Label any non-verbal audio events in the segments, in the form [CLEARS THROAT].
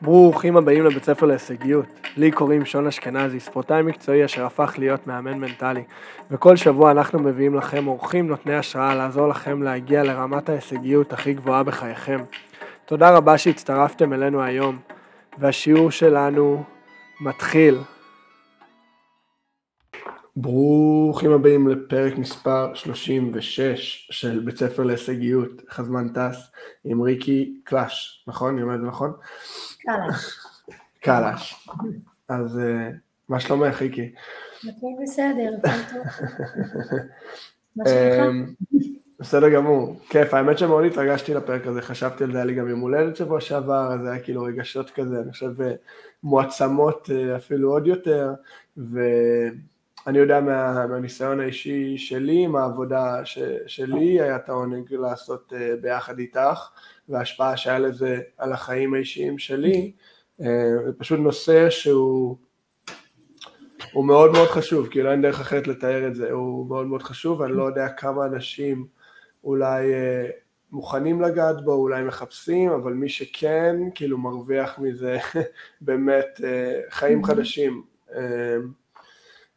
ברוכים הבאים לבית ספר להישגיות. לי קוראים שון אשכנזי, ספורטאי מקצועי אשר הפך להיות מאמן מנטלי. וכל שבוע אנחנו מביאים לכם אורחים נותני השראה לעזור לכם להגיע לרמת ההישגיות הכי גבוהה בחייכם. תודה רבה שהצטרפתם אלינו היום, והשיעור שלנו מתחיל. ברוכים הבאים לפרק מספר 36 של בית ספר להישגיות, איך הזמן טס, עם ריקי קלאש, נכון? אני אומר את זה נכון? קלאש. קלאש. אז אה, מה שלומך, ריקי? הכל בסדר, הכל טוב. [LAUGHS] אמ, בסדר גמור, כיף, האמת שמאוד התרגשתי לפרק הזה, חשבתי על זה, היה לי גם יום הולדת שבוע שעבר, אז היה כאילו רגשות כזה, אני חושב אה, מועצמות אה, אפילו עוד יותר, ואני יודע מה, מהניסיון האישי שלי, עם העבודה ש, שלי, היה תעונג לעשות אה, ביחד איתך, וההשפעה שהיה לזה על החיים האישיים שלי, זה פשוט נושא שהוא הוא מאוד מאוד חשוב, כאילו אין דרך אחרת לתאר את זה, הוא מאוד מאוד חשוב, אני לא יודע כמה אנשים אולי אה, מוכנים לגעת בו, אולי מחפשים, אבל מי שכן, כאילו מרוויח מזה [LAUGHS] באמת אה, חיים חדשים.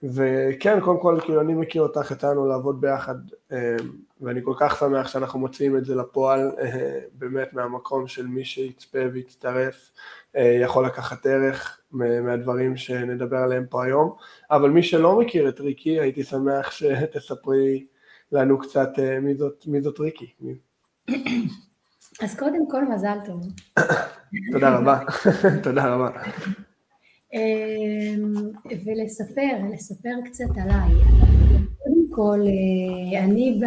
אה, וכן, קודם כל, כאילו אני מכיר אותך, יצאנו לעבוד ביחד, אה, ואני כל כך שמח שאנחנו מוציאים את זה לפועל, אה, באמת מהמקום של מי שיצפה ויצטרף, אה, יכול לקחת ערך מהדברים שנדבר עליהם פה היום, אבל מי שלא מכיר את ריקי, הייתי שמח שתספרי לנו קצת מי זאת, מי זאת ריקי. אז קודם כל מזל טוב. תודה רבה, תודה רבה. אמ, ולספר, לספר קצת עליי. קודם כל, אה, אני ב...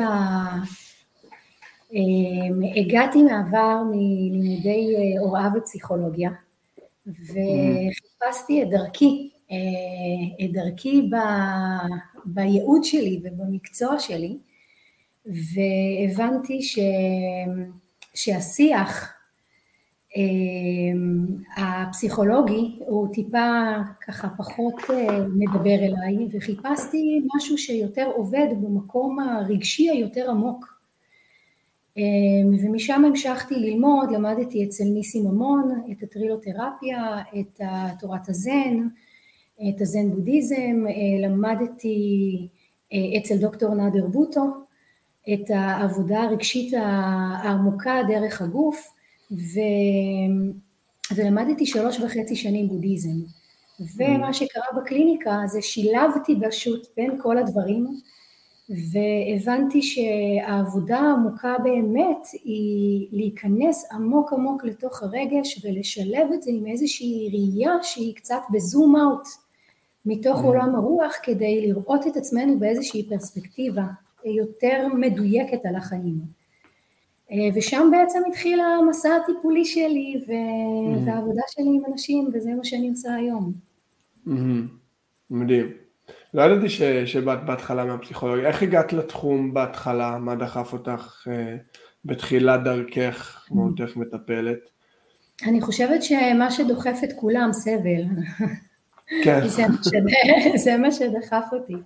אמ, הגעתי מעבר מלימודי אה, הוראה ופסיכולוגיה, וחיפשתי את דרכי, אה, את דרכי ב... בייעוד שלי ובמקצוע שלי, והבנתי ש... שהשיח הפסיכולוגי הוא טיפה ככה פחות אה, מדבר אליי וחיפשתי משהו שיותר עובד במקום הרגשי היותר עמוק. אמ, ומשם המשכתי ללמוד, למדתי אצל ניסי ממון את הטרילותרפיה, את תורת הזן, את הזן בודהיזם, אה, למדתי אה, אצל דוקטור נאדר בוטו את העבודה הרגשית העמוקה דרך הגוף ו... ולמדתי שלוש וחצי שנים בודהיזם. ומה mm. שקרה בקליניקה זה שילבתי פשוט בין כל הדברים והבנתי שהעבודה העמוקה באמת היא להיכנס עמוק עמוק לתוך הרגש ולשלב את זה עם איזושהי ראייה שהיא קצת בזום אאוט מתוך mm. עולם הרוח כדי לראות את עצמנו באיזושהי פרספקטיבה יותר מדויקת על החיים. אה, ושם בעצם התחיל המסע הטיפולי שלי mm-hmm. והעבודה שלי עם אנשים, וזה מה שאני עושה היום. Mm-hmm. מדהים. לא ידעתי שבאת בהתחלה מהפסיכולוגיה. איך הגעת לתחום בהתחלה? מה דחף אותך אה, בתחילת דרכך, מאוד איך מטפלת? אני חושבת שמה שדוחף את כולם, סבל. כן. [LAUGHS] זה, מה ש... [LAUGHS] זה מה שדחף אותי.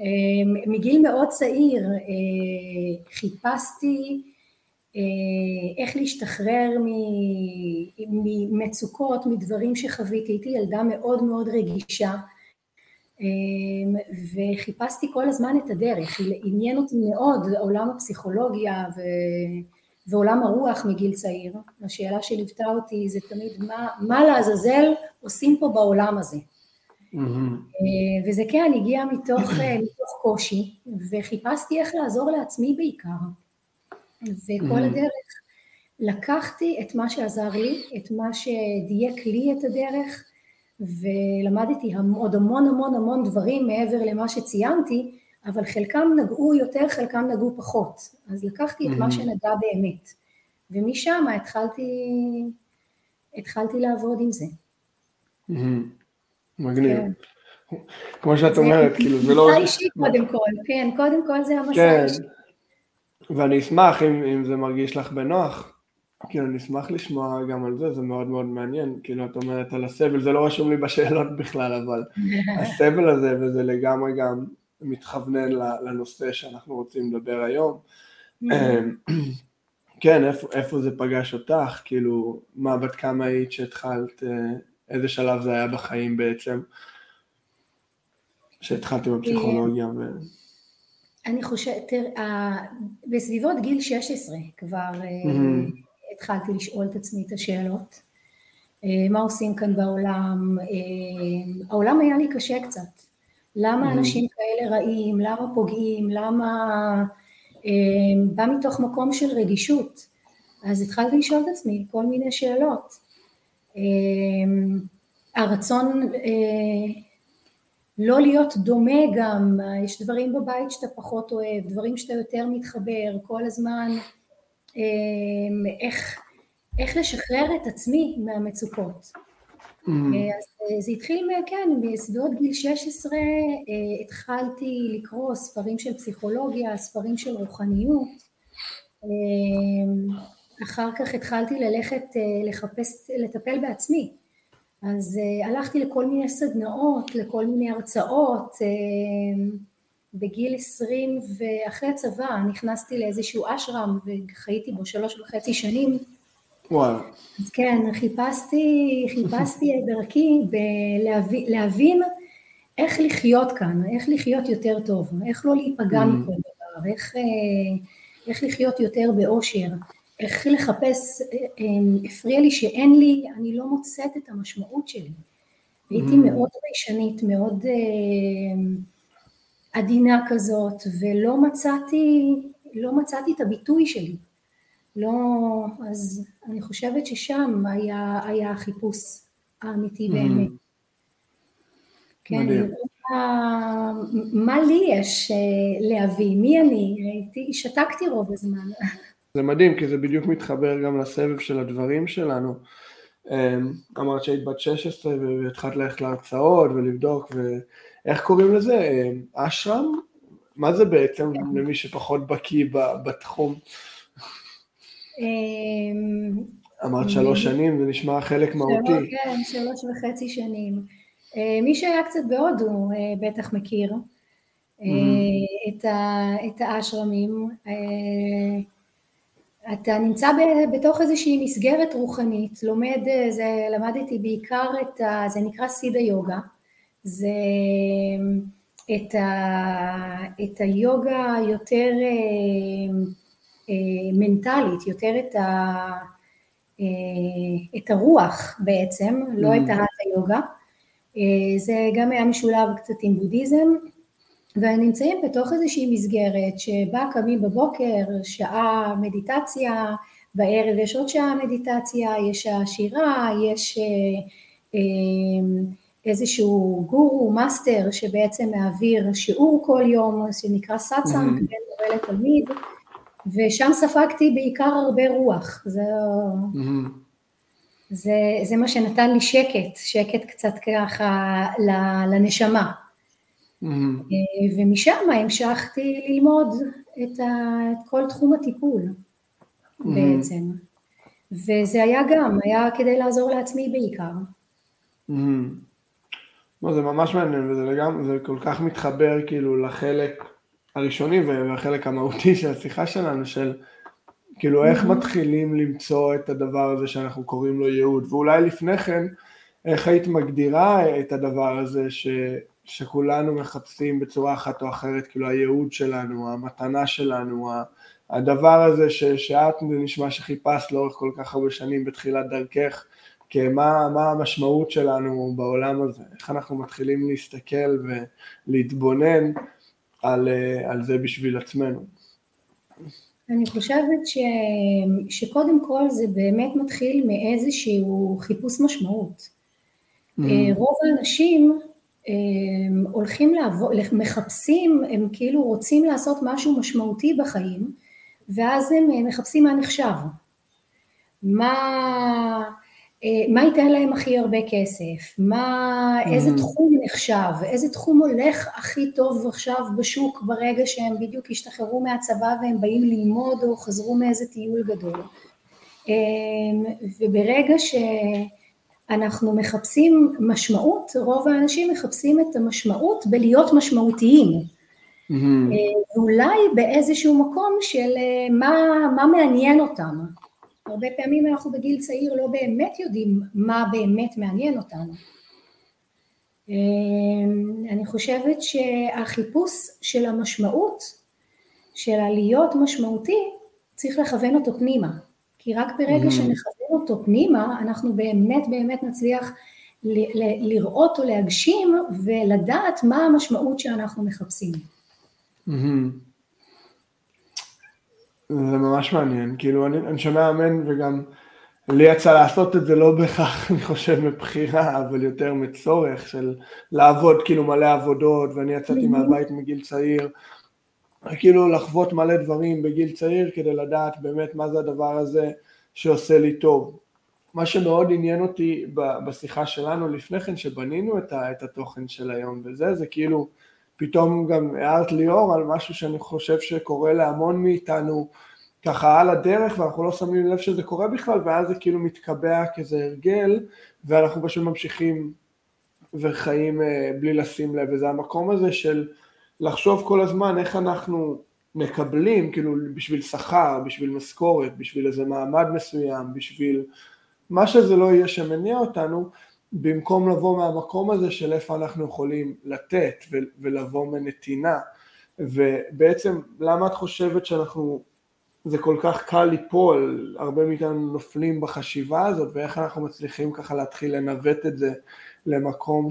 אה, מגיל מאוד צעיר חיפשתי אה, איך להשתחרר ממצוקות, מדברים שחוויתי, הייתי ילדה מאוד מאוד רגישה אה, וחיפשתי כל הזמן את הדרך, עניין אותי מאוד עולם הפסיכולוגיה ו... ועולם הרוח מגיל צעיר, השאלה שליוותה אותי זה תמיד מה, מה לעזאזל עושים פה בעולם הזה. Mm-hmm. וזה כן הגיע מתוך, מתוך קושי וחיפשתי איך לעזור לעצמי בעיקר. וכל. הדרך לקחתי את מה שעזר לי, את מה שדייק לי את הדרך, ולמדתי עוד המון המון המון דברים מעבר למה שציינתי, אבל חלקם נגעו יותר, חלקם נגעו פחות. אז לקחתי את מה. שנגע באמת, ומשם התחלתי, התחלתי לעבוד עם זה. מגניב. כן. כמו שאת אומרת, [LAUGHS] כאילו זה לא... זה אישי קודם כל, כן, קודם כל זה המסע כן. האישי. ואני אשמח אם, אם זה מרגיש לך בנוח, כאילו אני אשמח לשמוע גם על זה, זה מאוד מאוד מעניין, כאילו את אומרת על הסבל, זה לא רשום לי בשאלות [LAUGHS] בכלל, אבל [LAUGHS] הסבל הזה, וזה לגמרי גם מתכוונן לנושא שאנחנו רוצים לדבר היום. אמ, [CLEARS THROAT] כן, איפה, איפה זה פגש אותך? כאילו, מה, בת כמה היית שהתחלת, אה, איזה שלב זה היה בחיים בעצם? שהתחלתי בפסיכולוגיה ו... אני חושבת, בסביבות גיל 16 כבר mm-hmm. התחלתי לשאול את עצמי את השאלות. אה, מה עושים כאן בעולם? העולם היה לי קשה קצת. למה mm-hmm. אנשים כאלה רעים? למה פוגעים? למה... בא מתוך מקום של רגישות. אז התחלתי לשאול את עצמי כל מיני שאלות. הרצון לא להיות דומה גם, יש דברים בבית שאתה פחות אוהב, דברים שאתה יותר מתחבר, כל הזמן אמ, איך, איך לשחרר את עצמי מהמצוקות. Mm-hmm. אז זה התחיל, כן, בסביבות גיל 16 אה, התחלתי לקרוא ספרים של פסיכולוגיה, ספרים של רוחניות, אמ, אחר כך התחלתי ללכת אה, לחפש, לטפל בעצמי. אז uh, הלכתי לכל מיני סדנאות, לכל מיני הרצאות, uh, בגיל עשרים ואחרי הצבא נכנסתי לאיזשהו אשרם וחייתי בו שלוש וחצי שנים. וואו. אז כן, חיפשתי, חיפשתי את דרכי בלהבין, להבין איך לחיות כאן, איך לחיות יותר טוב, איך לא להיפגע mm. מכל דבר, איך, אה, איך לחיות יותר באושר. איך לחפש, אה, הפריע לי שאין לי, אני לא מוצאת את המשמעות שלי. הייתי mm. מאוד ביישנית, מאוד אה, עדינה כזאת, ולא מצאתי, לא מצאתי את הביטוי שלי. לא, אז אני חושבת ששם היה, היה החיפוש האמיתי mm. באמת. כן, מה, מה לי יש אה, להביא, מי אני? הייתי, שתקתי רוב הזמן. [LAUGHS] זה מדהים, כי זה בדיוק מתחבר גם לסבב של הדברים שלנו. אמ, אמרת שהיית בת 16 והתחלת ללכת להרצאות ולבדוק, ואיך קוראים לזה? אמ, אשרם? מה זה בעצם. למי שפחות בקיא בתחום? אמ, אמרת שלוש שנים, זה נשמע חלק מהותי. כן, שלוש וחצי שנים. מי שהיה קצת בהודו אה, בטח מכיר את האשרמים. אה, אתה נמצא בתוך איזושהי מסגרת רוחנית, לומד, זה, למדתי בעיקר את ה... זה נקרא סידה יוגה, זה את, ה, את היוגה יותר אה, אה, מנטלית, יותר את, ה, אה, את הרוח בעצם, לא mm. את ההטה יוגה, זה גם היה משולב קצת עם בודהיזם, ונמצאים בתוך איזושהי מסגרת שבה קמים בבוקר, שעה מדיטציה, בערב יש עוד שעה מדיטציה, יש שעה שירה, יש אה, אה, איזשהו גורו, מאסטר, שבעצם מעביר שיעור כל יום, שנקרא סאצאנג, mm-hmm. בין מורה לתלמיד, ושם ספגתי בעיקר הרבה רוח, זה, mm-hmm. זה, זה מה שנתן לי שקט, שקט קצת ככה לנשמה. Mm-hmm. ומשם המשכתי ללמוד את, ה, את כל תחום הטיפול mm-hmm. בעצם. וזה היה גם, היה כדי לעזור לעצמי בעיקר. Mm-hmm. לא, זה ממש מעניין וזה לגמרי, זה כל כך מתחבר כאילו לחלק הראשוני והחלק המהותי של השיחה שלנו, של כאילו איך. מתחילים למצוא את הדבר הזה שאנחנו קוראים לו ייעוד, ואולי לפני כן, איך היית מגדירה את הדבר הזה ש... שכולנו מחפשים בצורה אחת או אחרת, כאילו הייעוד שלנו, המתנה שלנו, הדבר הזה ש, שאת נשמע שחיפשת לאורך כל כך הרבה שנים בתחילת דרכך, כמה מה המשמעות שלנו בעולם הזה, איך אנחנו מתחילים להסתכל ולהתבונן על, על זה בשביל עצמנו. אני חושבת ש, שקודם כל זה באמת מתחיל מאיזשהו חיפוש משמעות. Mm. רוב האנשים הולכים לעבוד, מחפשים, הם כאילו רוצים לעשות משהו משמעותי בחיים, ואז הם אה, מחפשים מה נחשב, מה, אה, מה ייתן להם הכי הרבה כסף, מה, איזה mm. תחום נחשב, איזה תחום הולך הכי טוב עכשיו בשוק ברגע שהם בדיוק השתחררו מהצבא והם באים ללמוד או חזרו מאיזה טיול גדול. וברגע ש... אנחנו מחפשים משמעות, רוב האנשים מחפשים את המשמעות בלהיות משמעותיים. Mm-hmm. ואולי באיזשהו מקום של מה, מה מעניין אותם. הרבה פעמים אנחנו בגיל צעיר לא באמת יודעים מה באמת מעניין אותנו. אני חושבת שהחיפוש של המשמעות, של הלהיות משמעותי, צריך לכוון אותו פנימה. כי רק ברגע mm-hmm. שנכוון אותו פנימה, אנחנו באמת באמת נצליח ל- ל- לראות או להגשים ולדעת מה המשמעות שאנחנו מחפשים. Mm-hmm. זה ממש מעניין, כאילו אני, אני שומע אמן וגם לי יצא לעשות את זה לא בהכרח, [LAUGHS] אני חושב, מבחירה, אבל יותר מצורך של לעבוד כאילו מלא עבודות, ואני יצאתי mm-hmm. מהבית מגיל צעיר, כאילו לחוות מלא דברים בגיל צעיר כדי לדעת באמת מה זה הדבר הזה שעושה לי טוב. מה שמאוד עניין אותי בשיחה שלנו לפני כן, שבנינו את התוכן של היום וזה, זה כאילו פתאום גם הערת ליאור על משהו שאני חושב שקורה להמון מאיתנו ככה על הדרך ואנחנו לא שמים לב שזה קורה בכלל ואז זה כאילו מתקבע כזה הרגל ואנחנו פשוט ממשיכים וחיים אה, בלי לשים לב וזה המקום הזה של לחשוב כל הזמן איך אנחנו מקבלים כאילו בשביל שכר, בשביל משכורת, בשביל איזה מעמד מסוים, בשביל מה שזה לא יהיה שמניע אותנו במקום לבוא מהמקום הזה של איפה אנחנו יכולים לתת ולבוא מנתינה. ובעצם למה את חושבת שאנחנו זה כל כך קל ליפול, הרבה מאיתנו נופלים בחשיבה הזאת ואיך אנחנו מצליחים ככה להתחיל לנווט את זה למקום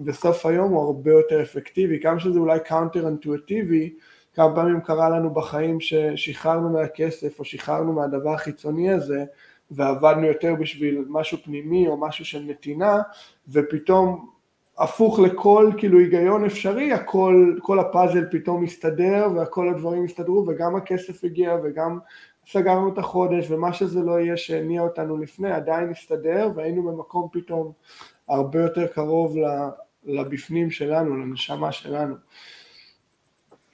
שבסוף היום הוא הרבה יותר אפקטיבי, כמה שזה אולי counter אינטואיטיבי, כמה פעמים קרה לנו בחיים ששחררנו מהכסף או שחררנו מהדבר החיצוני הזה ועבדנו יותר בשביל משהו פנימי או משהו של נתינה ופתאום הפוך לכל כאילו היגיון אפשרי, הכל, כל הפאזל פתאום מסתדר והכל הדברים הסתדרו וגם הכסף הגיע וגם סגרנו את החודש ומה שזה לא יהיה שהניע אותנו לפני עדיין הסתדר והיינו במקום פתאום הרבה יותר קרוב לבפנים שלנו, לנשמה שלנו.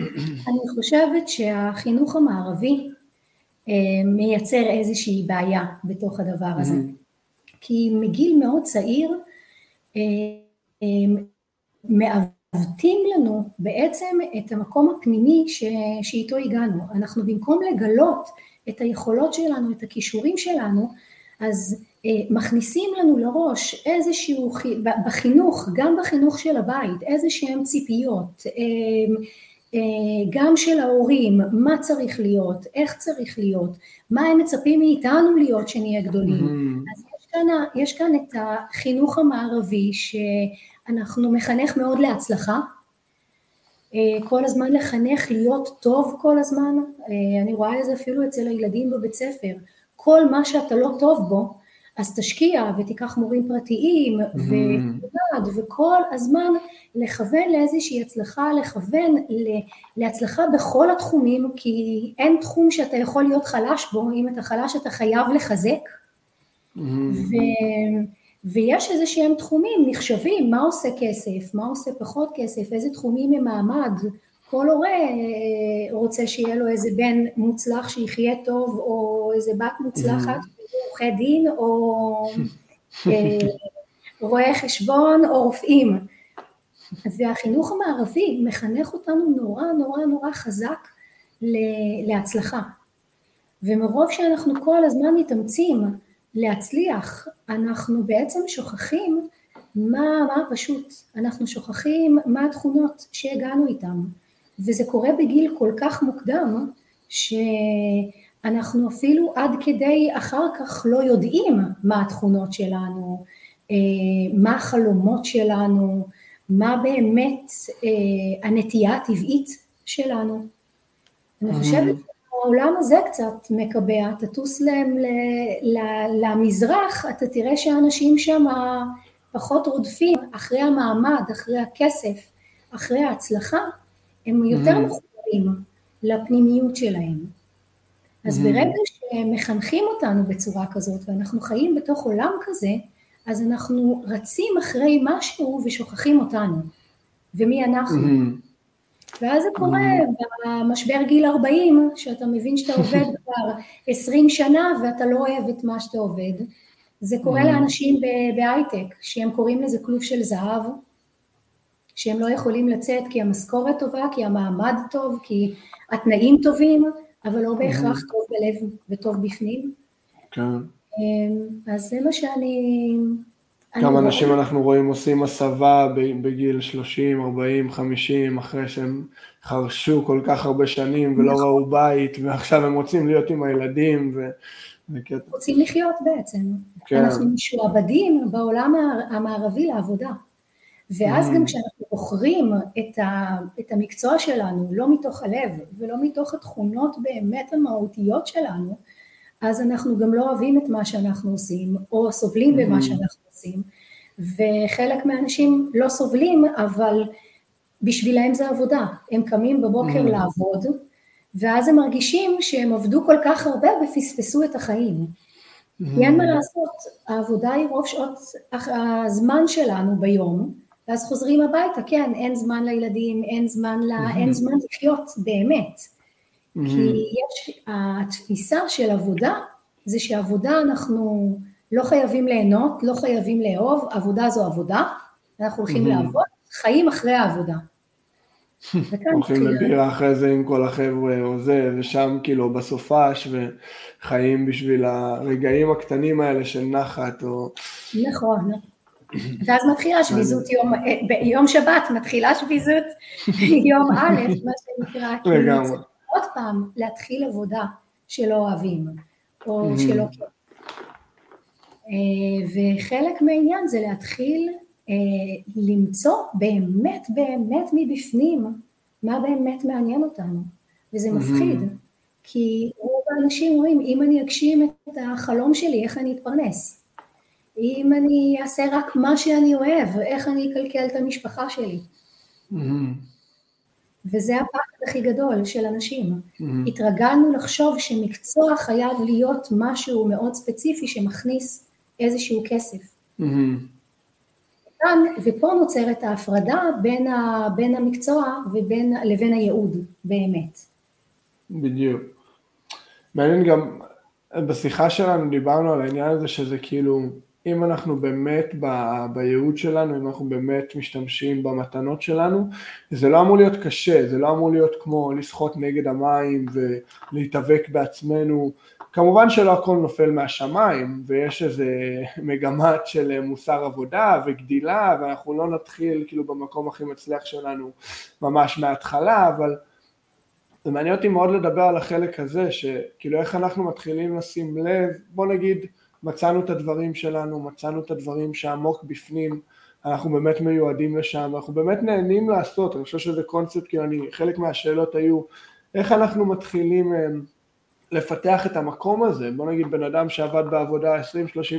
אני חושבת שהחינוך המערבי אה, מייצר איזושהי בעיה בתוך הדבר הזה. כי מגיל מאוד צעיר אה, אה, מעוותים לנו בעצם את המקום הפנימי ש... שאיתו הגענו. אנחנו במקום לגלות את היכולות שלנו, את הכישורים שלנו, אז מכניסים לנו לראש איזשהו, בחינוך, גם בחינוך של הבית, איזה שהם ציפיות, אה, גם של ההורים, מה צריך להיות, איך צריך להיות, מה הם מצפים מאיתנו להיות שנהיה גדולים. Mm-hmm. אז יש כאן, יש כאן את החינוך המערבי שאנחנו מחנך מאוד להצלחה, אה, כל הזמן לחנך להיות טוב כל הזמן, אה, אני רואה את זה אפילו אצל הילדים בבית ספר, כל מה שאתה לא טוב בו, אז תשקיע ותיקח מורים פרטיים ותלמד וכל הזמן לכוון לאיזושהי הצלחה, לכוון להצלחה בכל התחומים כי אין תחום שאתה יכול להיות חלש בו, אם אתה חלש אתה חייב לחזק. ו... ויש איזה שהם תחומים נחשבים, מה עושה כסף, מה עושה פחות כסף, איזה תחומים הם מעמד, כל הורה אה, רוצה שיהיה לו איזה בן מוצלח שיחיה טוב או איזה בת מוצלחת עורכי דין או אה, רואי חשבון או רופאים. והחינוך המערבי מחנך אותנו נורא נורא נורא חזק להצלחה. ומרוב שאנחנו כל הזמן מתאמצים להצליח, אנחנו בעצם שוכחים מה, מה פשוט, אנחנו שוכחים מה התכונות שהגענו איתן, וזה קורה בגיל כל כך מוקדם, ש... אנחנו אפילו עד כדי אחר כך לא יודעים מה התכונות שלנו, אה, מה החלומות שלנו, מה באמת אה, הנטייה הטבעית שלנו. אני mm-hmm. חושבת שהעולם הזה קצת מקבע, תטוס להם למזרח, אתה תראה שאנשים שם פחות רודפים אחרי המעמד, אחרי הכסף, אחרי ההצלחה, הם יותר. מחוברים לפנימיות שלהם. אז mm. ברגע שמחנכים אותנו בצורה כזאת ואנחנו חיים בתוך עולם כזה, אז אנחנו רצים אחרי משהו ושוכחים אותנו. ומי אנחנו? Mm-hmm. ואז זה קורה mm-hmm. במשבר גיל 40, שאתה מבין שאתה עובד [LAUGHS] כבר 20 שנה ואתה לא אוהב את מה שאתה עובד. זה קורה. לאנשים בהייטק, שהם קוראים לזה כלוב של זהב, שהם לא יכולים לצאת כי המשכורת טובה, כי המעמד טוב, כי התנאים טובים, אבל לא בהכרח טוב בלב וטוב בפנים. כן. אמ, אז זה מה שאני... כמה אנשים אנחנו רואים עושים הסבה בגיל 30, 40, 50, אחרי שהם חרשו כל כך הרבה שנים ולא נכון. ראו בית, ועכשיו הם רוצים להיות עם הילדים. ו... רוצים לחיות בעצם. כן. אנחנו משועבדים בעולם המערבי לעבודה. ואז mm. גם כשאנחנו בוחרים את, ה, את המקצוע שלנו, לא מתוך הלב ולא מתוך התכונות באמת המהותיות שלנו, אז אנחנו גם לא אוהבים את מה שאנחנו עושים, או סובלים mm. במה שאנחנו עושים, וחלק מהאנשים לא סובלים, אבל בשבילם זה עבודה, הם קמים בבוקר mm. לעבוד, ואז הם מרגישים שהם עבדו כל כך הרבה ופספסו את החיים. כי אין מה לעשות, העבודה היא רוב שעות הזמן שלנו ביום, ואז חוזרים הביתה, כן, אין זמן לילדים, אין זמן, לה, אין זמן לחיות באמת. כי יש, התפיסה של עבודה, זה שעבודה אנחנו לא חייבים ליהנות, לא חייבים לאהוב, עבודה זו עבודה, אנחנו הולכים לעבוד, חיים אחרי העבודה. [LAUGHS] הולכים לבירה אחרי זה עם כל החבר'ה או זה, ושם כאילו בסופש, וחיים בשביל הרגעים הקטנים האלה של נחת, או... נכון, [COUGHS] ואז מתחילה שביזות יום, ביום שבת מתחילה שביזות [LAUGHS] יום א', מה שנקרא, כאילו עוד פעם להתחיל עבודה שלא אוהבים, או שלא כיף. אה, וחלק מהעניין זה להתחיל אה, למצוא באמת באמת מבפנים מה באמת מעניין אותנו, וזה מפחיד, כי רוב האנשים רואים, אם אני אגשים את החלום שלי, איך אני אתפרנס? אם אני אעשה רק מה שאני אוהב, איך אני אקלקל את המשפחה שלי. וזה הפחד הכי גדול של אנשים. התרגלנו לחשוב שמקצוע חייב להיות משהו מאוד ספציפי שמכניס איזשהו כסף. כאן, ופה נוצרת ההפרדה בין, ה, בין המקצוע ובין, לבין הייעוד באמת. בדיוק. מעניין גם, בשיחה שלנו דיברנו על העניין הזה שזה כאילו, אם אנחנו באמת ב, בייעוד שלנו, אם אנחנו באמת משתמשים במתנות שלנו, זה לא אמור להיות קשה, זה לא אמור להיות כמו לשחות נגד המים ולהתאבק בעצמנו. כמובן שלא הכל נופל מהשמיים, ויש איזה מגמת של מוסר עבודה וגדילה, ואנחנו לא נתחיל כאילו במקום הכי מצליח שלנו ממש מההתחלה, אבל זה מעניין אותי מאוד לדבר על החלק הזה, שכאילו איך אנחנו מתחילים לשים לב, בוא נגיד מצאנו את הדברים שלנו, מצאנו את הדברים שעמוק בפנים, אנחנו באמת מיועדים לשם, אנחנו באמת נהנים לעשות, אני חושב שזה קונספט, כי אני, חלק מהשאלות היו איך אנחנו מתחילים אה, לפתח את המקום הזה, בוא נגיד בן אדם שעבד בעבודה 20-30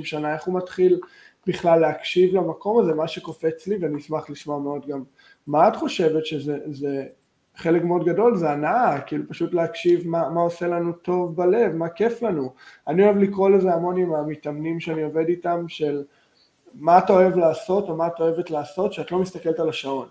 שנה, איך הוא מתחיל בכלל להקשיב למקום הזה, מה שקופץ לי, ואני אשמח לשמוע מאוד גם מה את חושבת שזה חלק מאוד גדול זה הנאה, כאילו פשוט להקשיב מה, מה עושה לנו טוב בלב, מה כיף לנו. אני אוהב לקרוא לזה המון עם המתאמנים שאני עובד איתם, של מה אתה אוהב לעשות או מה את אוהבת לעשות, שאת לא מסתכלת על השעון.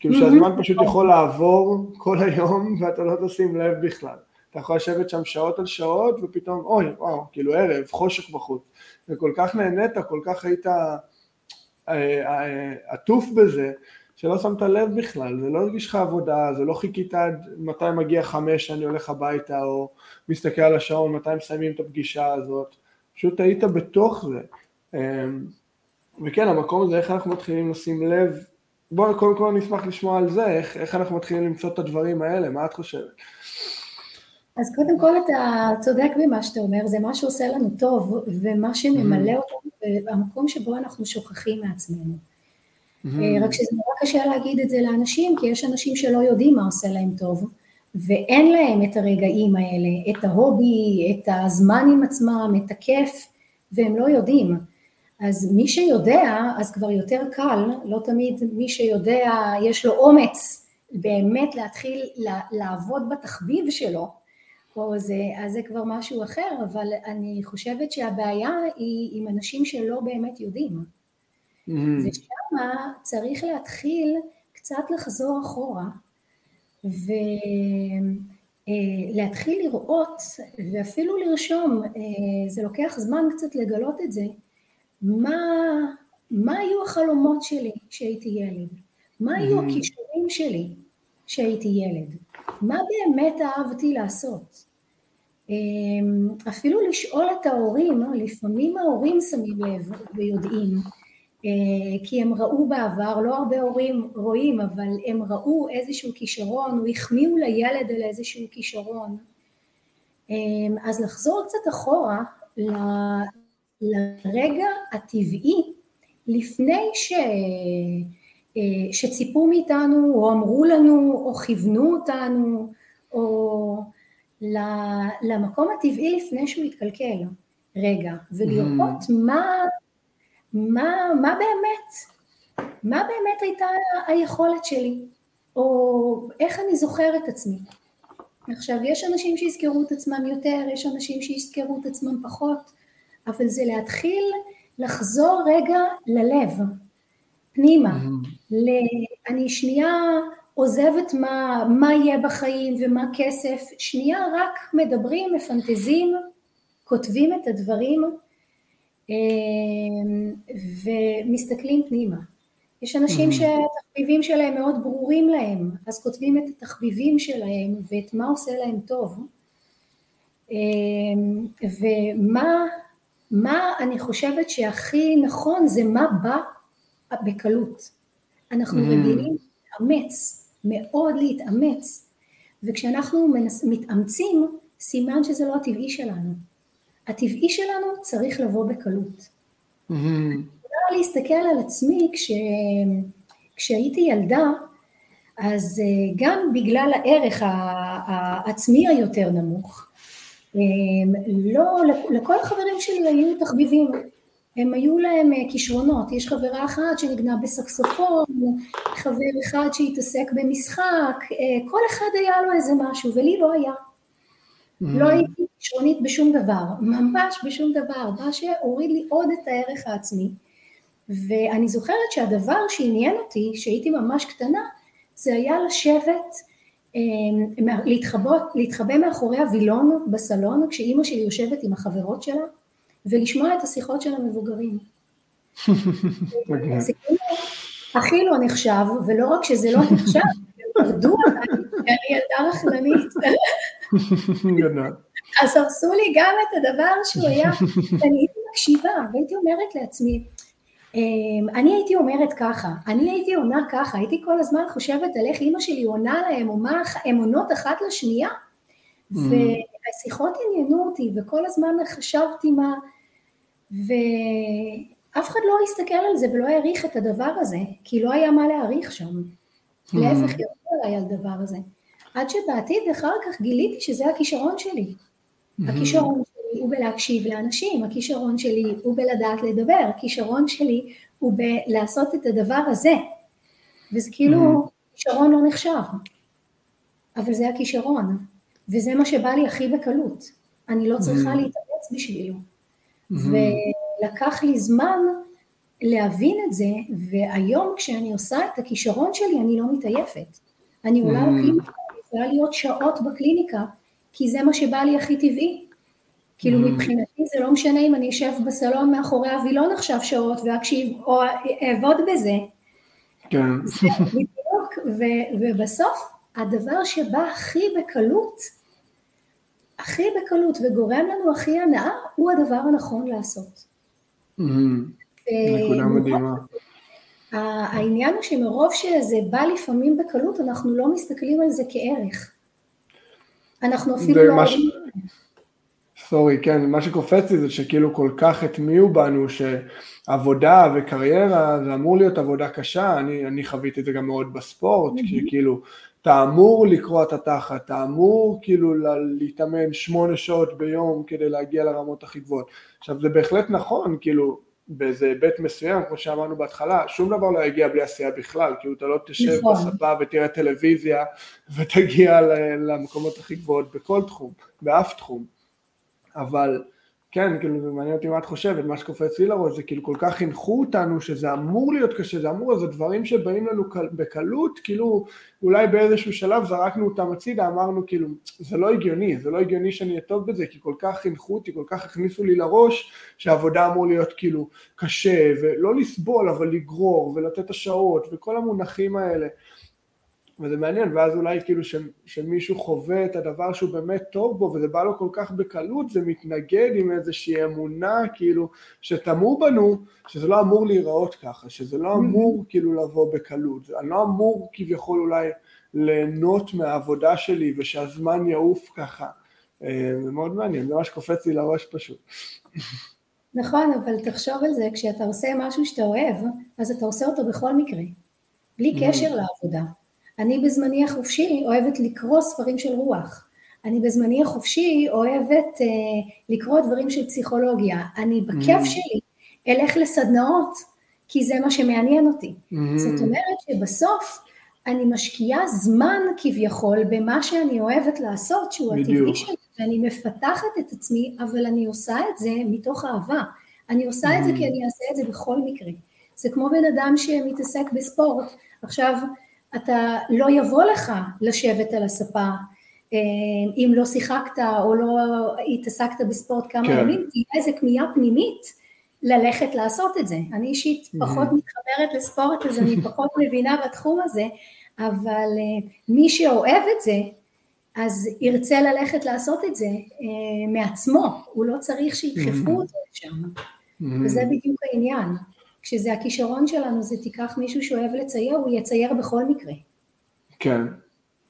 כאילו שהזמן פשוט יכול לעבור כל היום [LAUGHS] ואתה לא תשים לב בכלל. אתה יכול לשבת שם שעות על שעות ופתאום אוי וואו כאילו ערב חושך בחוץ וכל כך נהנית כל כך היית אה, אה, עטוף בזה שלא שמת לב בכלל, זה לא הרגיש לך עבודה, זה לא חיכית עד מתי מגיע חמש שאני הולך הביתה, או מסתכל על השעון מתי מסיימים את הפגישה הזאת, פשוט היית בתוך זה. אמ, וכן, המקום הזה, איך אנחנו מתחילים לשים לב, בואו קודם כל נשמח לשמוע על זה, איך, איך אנחנו מתחילים למצוא את הדברים האלה, מה את חושבת? אז קודם כל אתה צודק במה שאתה אומר, זה מה שעושה לנו טוב, ומה שממלא אותנו, והמקום שבו אנחנו שוכחים מעצמנו. Mm-hmm. רק שזה נורא קשה להגיד את זה לאנשים, כי יש אנשים שלא יודעים מה עושה להם טוב, ואין להם את הרגעים האלה, את ההובי, את הזמן עם עצמם, את הכיף, והם לא יודעים. אז מי שיודע, אז כבר יותר קל, לא תמיד מי שיודע, יש לו אומץ באמת להתחיל לעבוד בתחביב שלו, או זה, אז זה כבר משהו אחר, אבל אני חושבת שהבעיה היא עם אנשים שלא באמת יודעים. Mm-hmm. ושם צריך להתחיל קצת לחזור אחורה ולהתחיל אה, לראות ואפילו לרשום, אה, זה לוקח זמן קצת לגלות את זה, מה, מה היו החלומות שלי כשהייתי ילד, מה היו הכישורים שלי כשהייתי ילד? מה באמת אהבתי לעשות? אמ, אפילו לשאול את ההורים, לפעמים ההורים שמים לב ויודעים, אה, כי הם ראו בעבר, לא הרבה הורים רואים, אבל הם ראו איזשהו כישרון, או החמיאו לילד על איזשהו כישרון. אמ, אז לחזור קצת אחורה לרגע הטבעי, לפני ש... אה, שציפו מאיתנו, או אמרו לנו, או כיוונו אותנו, או למקום הטבעי לפני שהוא יתקלקל, רגע, ולראות mm. מה, מה, מה באמת, מה באמת הייתה היכולת שלי, או איך אני זוכר את עצמי. עכשיו, יש אנשים שיזכרו את עצמם יותר, יש אנשים שיזכרו את עצמם פחות, אבל זה להתחיל לחזור רגע ללב, פנימה, mm-hmm. ל... אני שנייה עוזבת מה, מה יהיה בחיים ומה כסף, שנייה רק מדברים, מפנטזים, כותבים את הדברים ומסתכלים פנימה. יש אנשים mm-hmm. שהתחביבים שלהם מאוד ברורים להם, אז כותבים את התחביבים שלהם ואת מה עושה להם טוב. אה, ומה מה אני חושבת שהכי נכון זה מה בא בקלות. אנחנו mm. רגילים להתאמץ, מאוד להתאמץ, וכשאנחנו מתאמצים, סימן שזה לא הטבעי שלנו. הטבעי שלנו צריך לבוא בקלות. Mm-hmm. להסתכל על עצמי כש, כשהייתי ילדה, אז אה, גם בגלל הערך העצמי היותר נמוך, אה, לא, לכל החברים שלי היו תחביבים, הם היו להם אה, כישרונות, יש חברה אחת שנגנה בסקסופון, חבר אחד שהתעסק במשחק, אה, כל אחד היה לו איזה משהו ולי לא היה. Mm. לא הייתי כישרונית בשום דבר, ממש בשום דבר, מה שהוריד לי עוד את הערך העצמי. ואני זוכרת שהדבר שעניין אותי, שהייתי ממש קטנה, זה היה לשבת, אה, להתחבות, להתחבא מאחורי הווילון בסלון, כשאימא שלי יושבת עם החברות שלה, ולשמוע את השיחות של המבוגרים. [LAUGHS] זה כאילו הכי לא נחשב, ולא רק שזה לא נחשב, הם כי אני ילדה רכלנית. אז הרסו לי גם את הדבר שהוא היה, ואני הייתי מקשיבה, והייתי אומרת לעצמי, אמ, אני הייתי אומרת ככה, אני הייתי עונה ככה, הייתי כל הזמן חושבת על איך אימא שלי עונה להם, או מה הן עונות אחת לשנייה, mm. והשיחות עניינו אותי, וכל הזמן חשבתי מה, ואף אחד לא הסתכל על זה ולא העריך את הדבר הזה, כי לא היה מה להעריך שם. Mm-hmm. להפך, ירדו עליי על הדבר הזה. עד שבעתיד אחר כך גיליתי שזה הכישרון שלי. Mm-hmm. הכישרון שלי הוא בלהקשיב לאנשים, הכישרון שלי הוא בלדעת לדבר, הכישרון שלי הוא בלעשות את הדבר הזה. וזה כאילו mm-hmm. כישרון לא נחשב, אבל זה הכישרון, וזה מה שבא לי הכי בקלות. אני לא צריכה להתאמץ בשבילו. ולקח לי זמן להבין את זה, והיום כשאני עושה את הכישרון שלי אני לא מתעייפת. אני עולה לקליניקה, אני יכולה להיות שעות בקליניקה, כי זה מה שבא לי הכי טבעי. כאילו מבחינתי זה לא משנה אם אני אשב בסלון מאחורי הווילון עכשיו שעות ואקשיב או אעבוד בזה. כן. [LAUGHS] בדיוק, ובסוף הדבר שבא הכי בקלות הכי בקלות וגורם לנו הכי הנאה, הוא הדבר הנכון לעשות. נקודה מדהימה. העניין הוא שמרוב שזה בא לפעמים בקלות, אנחנו לא מסתכלים על זה כערך. אנחנו אפילו לא... סורי, כן, מה שקופץ לי זה שכאילו כל כך הטמיעו בנו שעבודה וקריירה זה אמור להיות עבודה קשה, אני, אני חוויתי את זה גם מאוד בספורט, mm-hmm. שכאילו אתה אמור לקרוע את התחת, אתה אמור כאילו להתאמן שמונה שעות ביום כדי להגיע לרמות הכי גבוהות. עכשיו זה בהחלט נכון, כאילו באיזה היבט מסוים, כמו שאמרנו בהתחלה, שום דבר לא יגיע בלי עשייה בכלל, כאילו אתה לא תשב נכון. בספה ותראה טלוויזיה [LAUGHS] ותגיע למקומות הכי גבוהות בכל תחום, באף תחום, אבל כן, כאילו זה מעניין אותי מה את חושבת, מה שקופץ לי לראש זה כאילו כל כך חינכו אותנו שזה אמור להיות קשה, זה אמור, זה דברים שבאים לנו בקלות, כאילו אולי באיזשהו שלב זרקנו אותם הצידה, אמרנו כאילו זה לא הגיוני, זה לא הגיוני שאני אהיה טוב בזה, כי כל כך חינכו אותי, כל כך הכניסו לי לראש שעבודה אמור להיות כאילו קשה, ולא לסבול אבל לגרור ולתת השעות וכל המונחים האלה. וזה מעניין, ואז אולי כאילו ש, שמישהו חווה את הדבר שהוא באמת טוב בו וזה בא לו כל כך בקלות, זה מתנגד עם איזושהי אמונה כאילו שטמאו בנו, שזה לא אמור להיראות ככה, שזה לא אמור כאילו לבוא בקלות, אני לא אמור כביכול אולי ליהנות מהעבודה שלי ושהזמן יעוף ככה, אה, זה מאוד מעניין, זה מה שקופץ לי לראש פשוט. נכון, אבל תחשוב על זה, כשאתה עושה משהו שאתה אוהב, אז אתה עושה אותו בכל מקרה, בלי קשר לעבודה. אני בזמני החופשי אוהבת לקרוא ספרים של רוח. אני בזמני החופשי אוהבת אה, לקרוא דברים של פסיכולוגיה. אני בכיף mm. שלי אלך לסדנאות, כי זה מה שמעניין אותי. Mm. זאת אומרת שבסוף אני משקיעה זמן כביכול במה שאני אוהבת לעשות, שהוא בדיוק. הטבעי שלי, ואני מפתחת את עצמי, אבל אני עושה את זה מתוך אהבה. אני עושה mm. את זה כי אני אעשה את זה בכל מקרה. זה כמו בן אדם שמתעסק בספורט. עכשיו, אתה לא יבוא לך לשבת על הספה אה, אם לא שיחקת או לא התעסקת בספורט כמה כן. ימים, תהיה איזה קנייה פנימית ללכת לעשות את זה. אני אישית פחות מתחברת לספורט אז אני [LAUGHS] פחות מבינה בתחום הזה, אבל אה, מי שאוהב את זה אז ירצה ללכת לעשות את זה אה, מעצמו, הוא לא צריך שידחפו אותו לשם, וזה בדיוק העניין. כשזה הכישרון שלנו, זה תיקח מישהו שאוהב לצייר, הוא יצייר בכל מקרה. כן,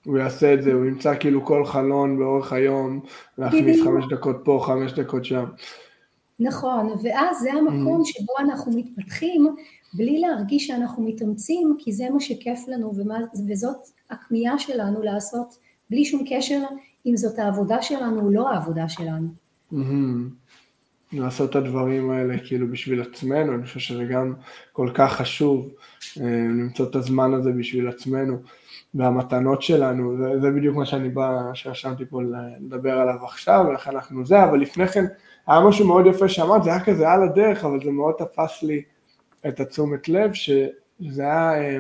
הוא יעשה את זה, הוא ימצא כאילו כל חלון באורך היום, להכניס חמש דקות פה, חמש דקות שם. נכון, ואז זה המקום mm. שבו אנחנו מתפתחים בלי להרגיש שאנחנו מתאמצים, כי זה מה שכיף לנו ומה, וזאת הכמיהה שלנו לעשות בלי שום קשר אם זאת העבודה שלנו או לא העבודה שלנו. Mm-hmm. לעשות את הדברים האלה כאילו בשביל עצמנו, אני חושב שזה גם כל כך חשוב אה, למצוא את הזמן הזה בשביל עצמנו והמתנות שלנו, זה, זה בדיוק מה שאני בא, שרשמתי פה לדבר עליו עכשיו, איך אנחנו זה, אבל לפני כן היה משהו מאוד יפה שאמרת, זה היה כזה על הדרך, אבל זה מאוד תפס לי את התשומת לב, שזה היה אה,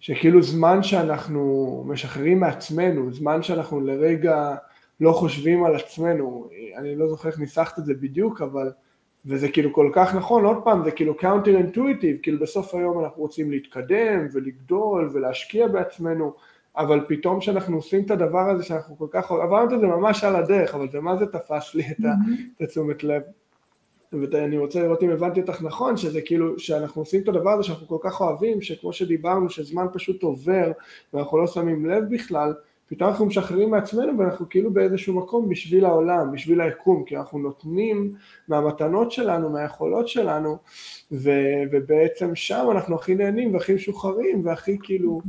שכאילו זמן שאנחנו משחררים מעצמנו, זמן שאנחנו לרגע לא חושבים על עצמנו, אני לא זוכר איך ניסחת את זה בדיוק, אבל, וזה כאילו כל כך נכון, עוד פעם, זה כאילו counter intuitive, כאילו בסוף היום אנחנו רוצים להתקדם ולגדול ולהשקיע בעצמנו, אבל פתאום כשאנחנו עושים את הדבר הזה שאנחנו כל כך, עברנו את זה ממש על הדרך, אבל זה מה זה תפס לי את התשומת לב. ואני רוצה לראות אם הבנתי אותך נכון, שזה כאילו, שאנחנו עושים את הדבר הזה שאנחנו כל כך אוהבים, שכמו שדיברנו, שזמן פשוט עובר ואנחנו לא שמים לב בכלל, פתאום אנחנו משחררים מעצמנו ואנחנו כאילו באיזשהו מקום בשביל העולם, בשביל היקום, כי אנחנו נותנים מהמתנות שלנו, מהיכולות שלנו, ו- ובעצם שם אנחנו הכי נהנים והכי משוחררים והכי כאילו,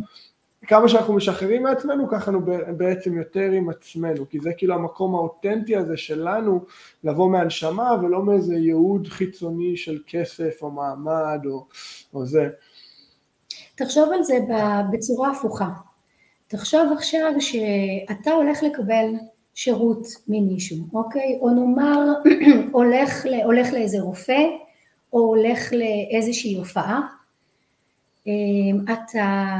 כמה שאנחנו משחררים מעצמנו, ככה אנחנו בעצם יותר עם עצמנו, כי זה כאילו המקום האותנטי הזה שלנו לבוא מהנשמה ולא מאיזה ייעוד חיצוני של כסף או מעמד או, או זה. תחשוב על זה בצורה הפוכה. תחשוב עכשיו שאתה הולך לקבל שירות ממישהו, אוקיי? או נאמר [CLEARS THROAT] הולך, הולך לאיזה רופא או הולך לאיזושהי הופעה. אמ, אתה,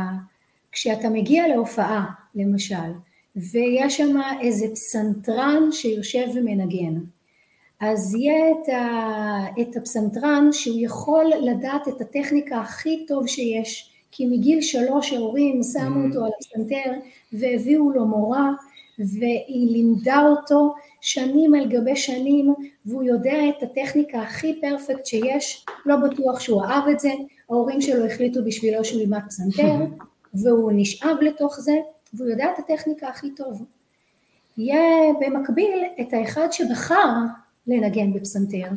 כשאתה מגיע להופעה למשל ויש שם איזה פסנתרן שיושב ומנגן אז יהיה את, ה, את הפסנתרן שהוא יכול לדעת את הטכניקה הכי טוב שיש כי מגיל שלוש ההורים שמו אותו על הפסנתר והביאו לו מורה והיא לימדה אותו שנים על גבי שנים והוא יודע את הטכניקה הכי פרפקט שיש, לא בטוח שהוא אהב את זה, ההורים שלו החליטו בשבילו שהוא ילמד פסנתר והוא נשאב לתוך זה והוא יודע את הטכניקה הכי טוב. יהיה במקביל את האחד שבחר לנגן בפסנתר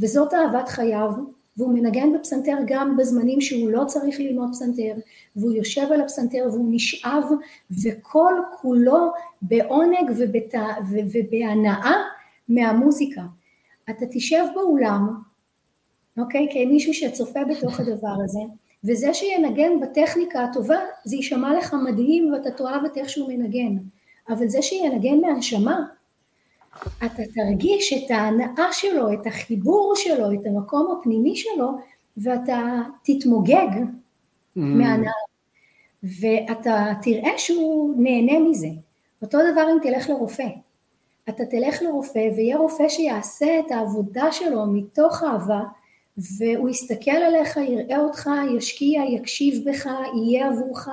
וזאת אהבת חייו והוא מנגן בפסנתר גם בזמנים שהוא לא צריך ללמוד פסנתר, והוא יושב על הפסנתר והוא נשאב, וכל כולו בעונג ובת... ובהנאה מהמוזיקה. אתה תשב באולם, אוקיי? כמישהו שצופה בתוך הדבר הזה, וזה שינגן בטכניקה הטובה, זה יישמע לך מדהים ואתה תאהב את איך שהוא מנגן, אבל זה שינגן מהנשמה, אתה תרגיש את ההנאה שלו, את החיבור שלו, את המקום הפנימי שלו, ואתה תתמוגג mm. מההנאה, ואתה תראה שהוא נהנה מזה. אותו דבר אם תלך לרופא. אתה תלך לרופא ויהיה רופא שיעשה את העבודה שלו מתוך אהבה, והוא יסתכל עליך, יראה אותך, ישקיע, יקשיב בך, יהיה עבורך,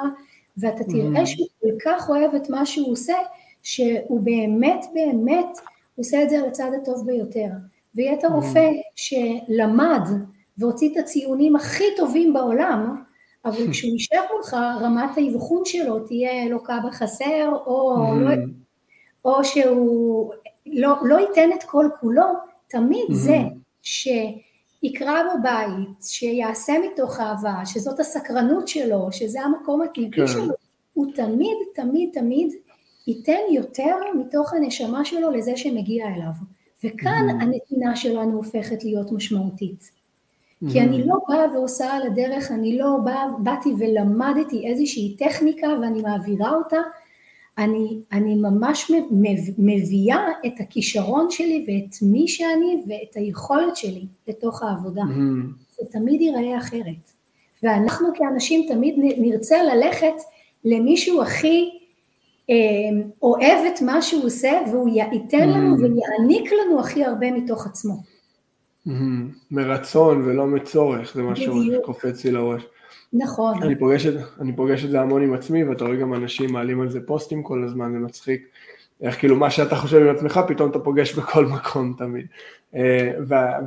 ואתה תראה mm. שהוא כל כך אוהב את מה שהוא עושה, שהוא באמת באמת עושה את זה על הצד הטוב ביותר. ויהיה את הרופא mm. שלמד והוציא את הציונים הכי טובים בעולם, אבל כשהוא יישב מולך, רמת האבחון שלו תהיה לוקה בחסר, או, mm. לא, או שהוא לא, לא ייתן את כל כולו, תמיד mm. זה שיקרא בבית, שיעשה מתוך אהבה, שזאת הסקרנות שלו, שזה המקום הטבעי כן. שלו, הוא תמיד, תמיד, תמיד ייתן יותר מתוך הנשמה שלו לזה שמגיע אליו. וכאן mm-hmm. הנתינה שלנו הופכת להיות משמעותית. Mm-hmm. כי אני לא באה ועושה על הדרך, אני לא באה, באתי ולמדתי איזושהי טכניקה ואני מעבירה אותה, אני, אני ממש מביאה את הכישרון שלי ואת מי שאני ואת היכולת שלי לתוך העבודה. Mm-hmm. זה תמיד ייראה אחרת. ואנחנו כאנשים תמיד נרצה ללכת למישהו הכי אוהב את מה שהוא עושה והוא ייתן לנו mm. ויעניק לנו הכי הרבה מתוך עצמו. Mm-hmm. מרצון ולא מצורך, זה משהו שקופץ לי לראש. נכון. אני פוגש, את, אני פוגש את זה המון עם עצמי, ואתה רואה גם אנשים מעלים על זה פוסטים כל הזמן, זה מצחיק. איך כאילו מה שאתה חושב עם עצמך, פתאום אתה פוגש בכל [LAUGHS] מקום תמיד. אה,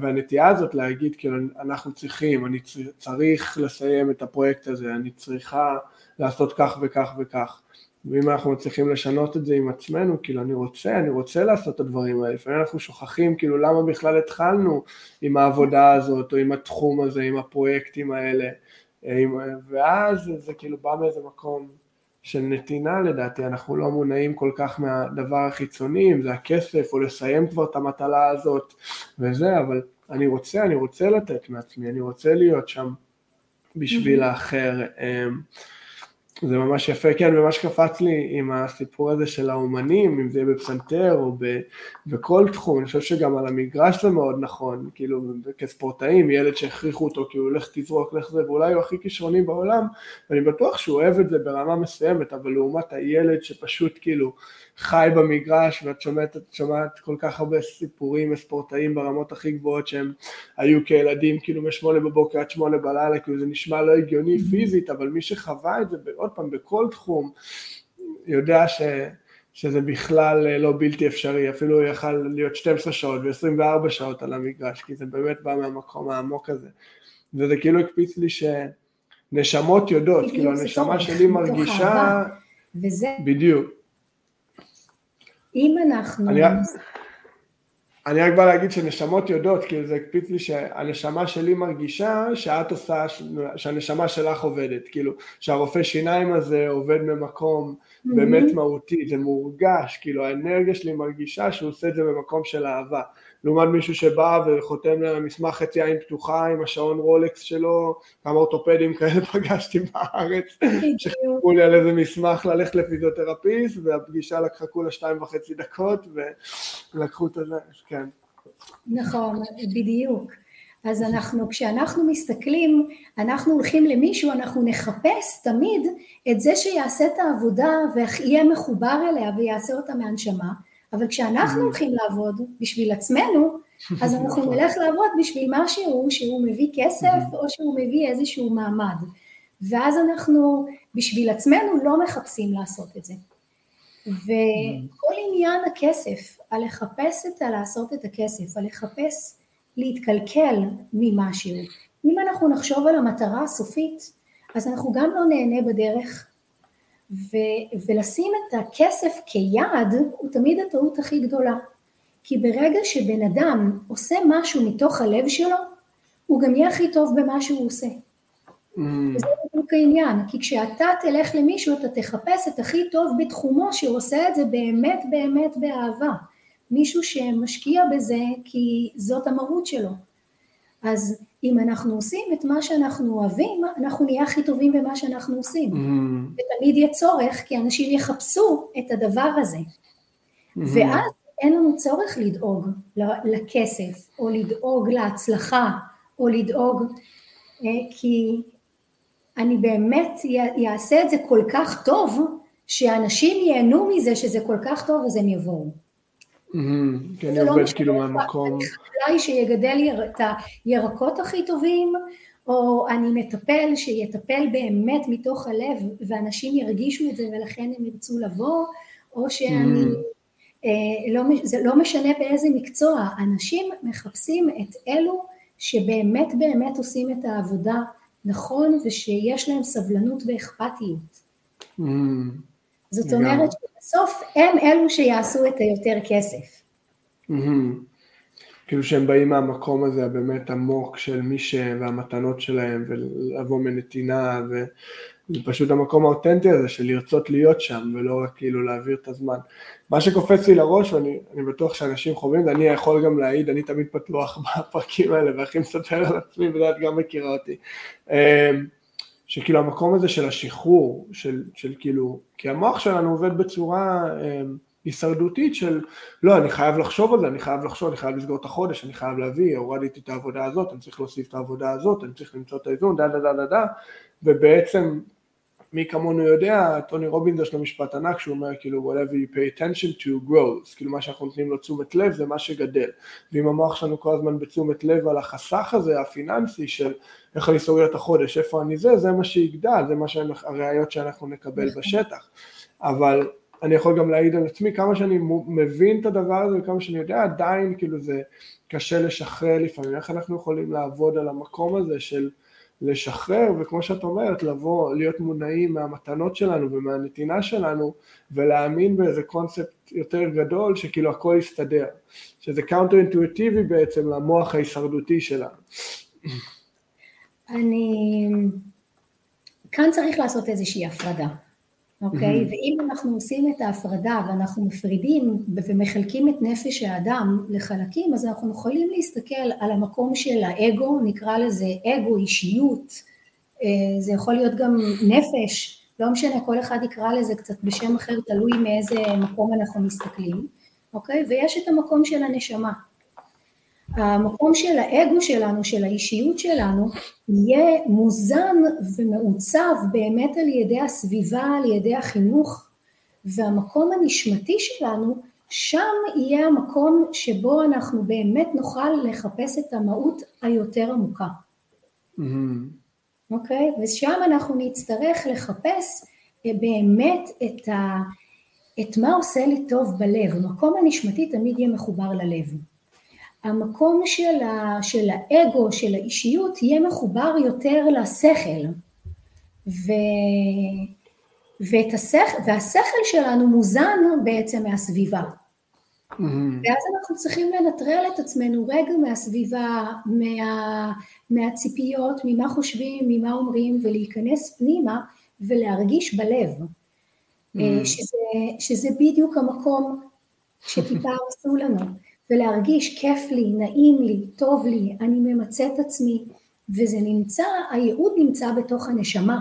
והנטייה הזאת להגיד, כאילו, אנחנו צריכים, אני צריך לסיים את הפרויקט הזה, אני צריכה לעשות כך וכך וכך. ואם אנחנו מצליחים לשנות את זה עם עצמנו, כאילו אני רוצה, אני רוצה לעשות את הדברים האלה, לפעמים אנחנו שוכחים כאילו למה בכלל התחלנו עם העבודה הזאת, או עם התחום הזה, עם הפרויקטים האלה, עם, ואז זה, זה כאילו בא מאיזה מקום של נתינה לדעתי, אנחנו לא מונעים כל כך מהדבר החיצוני, אם זה הכסף, או לסיים כבר את המטלה הזאת וזה, אבל אני רוצה, אני רוצה לתת מעצמי, אני רוצה להיות שם בשביל האחר. אמ, זה ממש יפה, כן, ומה שקפץ לי עם הסיפור הזה של האומנים, אם זה יהיה בפסנתר או ב, בכל תחום, אני חושב שגם על המגרש זה מאוד נכון, כאילו כספורטאים, ילד שהכריחו אותו, כאילו הולך תזרוק, לך זה, ואולי הוא הכי כישרוני בעולם, ואני בטוח שהוא אוהב את זה ברמה מסוימת, אבל לעומת הילד שפשוט כאילו חי במגרש ואת שומעת, שומעת כל כך הרבה סיפורים מספורטאים ברמות הכי גבוהות שהם היו כילדים כאילו משמונה בבוקר עד שמונה בלילה, כאילו זה נשמע לא הגיוני פיזית, אבל מי שחווה את זה עוד פעם בכל תחום יודע ש... שזה בכלל אה, לא בלתי אפשרי, אפילו הוא יכל להיות 12 שעות ו-24 שעות על המגרש, כי זה באמת בא מהמקום העמוק הזה. וזה כאילו הקפיץ לי שנשמות יודעות, כאילו הנשמה שלי מרגישה... וזה... בדיוק. אם אנחנו... אני, אני רק בא להגיד שנשמות יודעות, כאילו זה הקפיץ לי שהנשמה שלי מרגישה שאת עושה, שהנשמה שלך עובדת, כאילו שהרופא שיניים הזה עובד ממקום mm-hmm. באמת מהותי, זה מורגש, כאילו האנרגיה שלי מרגישה שהוא עושה את זה במקום של אהבה. לעומת מישהו שבא וחותם למסמך חצי עין פתוחה עם השעון רולקס שלו, כמה אורתופדים כאלה [LAUGHS] פגשתי בארץ, שחיכו לי על איזה מסמך ללכת לפיזיותרפיסט, והפגישה לקחה כולה שתיים וחצי דקות, ולקחו את זה, כן. נכון, בדיוק. אז אנחנו, כשאנחנו מסתכלים, אנחנו הולכים למישהו, אנחנו נחפש תמיד את זה שיעשה את העבודה ויהיה מחובר אליה ויעשה אותה מהנשמה, אבל כשאנחנו הולכים לעבוד בשביל עצמנו, אז [LAUGHS] אנחנו נכון. נלך לעבוד בשביל משהו שהוא מביא כסף או שהוא מביא איזשהו מעמד. ואז אנחנו בשביל עצמנו לא מחפשים לעשות את זה. וכל עניין הכסף, על לחפש את הלעשות את הכסף, על לחפש להתקלקל ממשהו. אם אנחנו נחשוב על המטרה הסופית, אז אנחנו גם לא נהנה בדרך, ו- ולשים את הכסף כיעד הוא תמיד הטעות הכי גדולה. כי ברגע שבן אדם עושה משהו מתוך הלב שלו, הוא גם יהיה הכי טוב במה שהוא עושה. Mm. וזה בדיוק העניין, כי כשאתה תלך למישהו אתה תחפש את הכי טוב בתחומו שהוא עושה את זה באמת באמת באהבה. מישהו שמשקיע בזה כי זאת המהות שלו. אז אם אנחנו עושים את מה שאנחנו אוהבים, אנחנו נהיה הכי טובים במה שאנחנו עושים. Mm-hmm. ותמיד יהיה צורך, כי אנשים יחפשו את הדבר הזה. Mm-hmm. ואז אין לנו צורך לדאוג לכסף, או לדאוג להצלחה, או לדאוג, אה, כי אני באמת אעשה את זה כל כך טוב, שאנשים ייהנו מזה שזה כל כך טוב אז הם יבואו. כי אני עובד כאילו מהמקום. חקלאי שיגדל את הירקות הכי טובים, או אני מטפל שיטפל באמת מתוך הלב ואנשים ירגישו את זה ולכן הם ירצו לבוא, או שאני, אה, לא, זה לא משנה באיזה מקצוע, אנשים מחפשים את אלו שבאמת באמת עושים את העבודה נכון ושיש להם סבלנות ואכפתיות. זאת אומרת שבסוף הם אלו שיעשו את היותר כסף. כאילו שהם באים מהמקום הזה הבאמת עמוק של מי ש... והמתנות שלהם ולבוא מנתינה וזה פשוט המקום האותנטי הזה של לרצות להיות שם ולא רק כאילו להעביר את הזמן. מה שקופץ לי לראש ואני בטוח שאנשים חווים ואני יכול גם להעיד, אני תמיד פתוח [LAUGHS] בפרקים האלה והכי מספר על עצמי ואת גם מכירה אותי. שכאילו המקום הזה של השחרור, של, של כאילו, כי המוח שלנו עובד בצורה אה, הישרדותית של לא, אני חייב לחשוב על זה, אני חייב לחשוב, אני חייב לסגור את החודש, אני חייב להביא, הורדתי את העבודה הזאת, אני צריך להוסיף את העבודה הזאת, אני צריך למצוא את האיזון, דה דה דה דה דה, ובעצם מי כמונו יודע, טוני רובינס יש לו משפט ענק שהוא אומר כאילו whatever you pay attention to grows, כאילו מה שאנחנו נותנים לו תשומת לב זה מה שגדל, ואם המוח שלנו כל הזמן בתשומת לב על החסך הזה הפיננסי של איך אני סוגר את החודש, איפה אני זה, זה מה שיגדל, זה מה שהראיות שאנחנו נקבל. בשטח, אבל אני יכול גם להעיד על עצמי כמה שאני מבין את הדבר הזה וכמה שאני יודע עדיין כאילו זה קשה לשחרר לפעמים, איך אנחנו יכולים לעבוד על המקום הזה של לשחרר, וכמו שאת אומרת, לבוא, להיות מונעים מהמתנות שלנו ומהנתינה שלנו, ולהאמין באיזה קונספט יותר גדול, שכאילו הכל יסתדר, שזה counter אינטואיטיבי בעצם למוח ההישרדותי שלנו. אני... כאן צריך לעשות איזושהי הפרדה. אוקיי? Mm-hmm. ואם אנחנו עושים את ההפרדה ואנחנו מפרידים ומחלקים את נפש האדם לחלקים, אז אנחנו יכולים להסתכל על המקום של האגו, נקרא לזה אגו, אישיות, אה, זה יכול להיות גם נפש, לא משנה, כל אחד יקרא לזה קצת בשם אחר, תלוי מאיזה מקום אנחנו מסתכלים, אוקיי? ויש את המקום של הנשמה. המקום של האגו שלנו, של האישיות שלנו, יהיה מוזן ומעוצב באמת על ידי הסביבה, על ידי החינוך, והמקום הנשמתי שלנו, שם יהיה המקום שבו אנחנו באמת נוכל לחפש את המהות היותר עמוקה. Mm-hmm. אוקיי? Mm-hmm. Okay? ושם אנחנו נצטרך לחפש אה, באמת את, ה, את מה עושה לי טוב בלב. המקום הנשמתי תמיד יהיה מחובר ללב. המקום של, ה, של האגו, של האישיות, יהיה מחובר יותר לשכל. ו, ואת השכל, והשכל שלנו מוזן בעצם מהסביבה. Mm-hmm. ואז אנחנו צריכים לנטרל את עצמנו רגע מהסביבה, מה, מהציפיות, ממה חושבים, ממה אומרים, ולהיכנס פנימה ולהרגיש בלב. Mm-hmm. שזה, שזה בדיוק המקום שטיפה [LAUGHS] עשו לנו. ולהרגיש כיף לי, נעים לי, טוב לי, אני ממצה את עצמי, וזה נמצא, הייעוד נמצא בתוך הנשמה,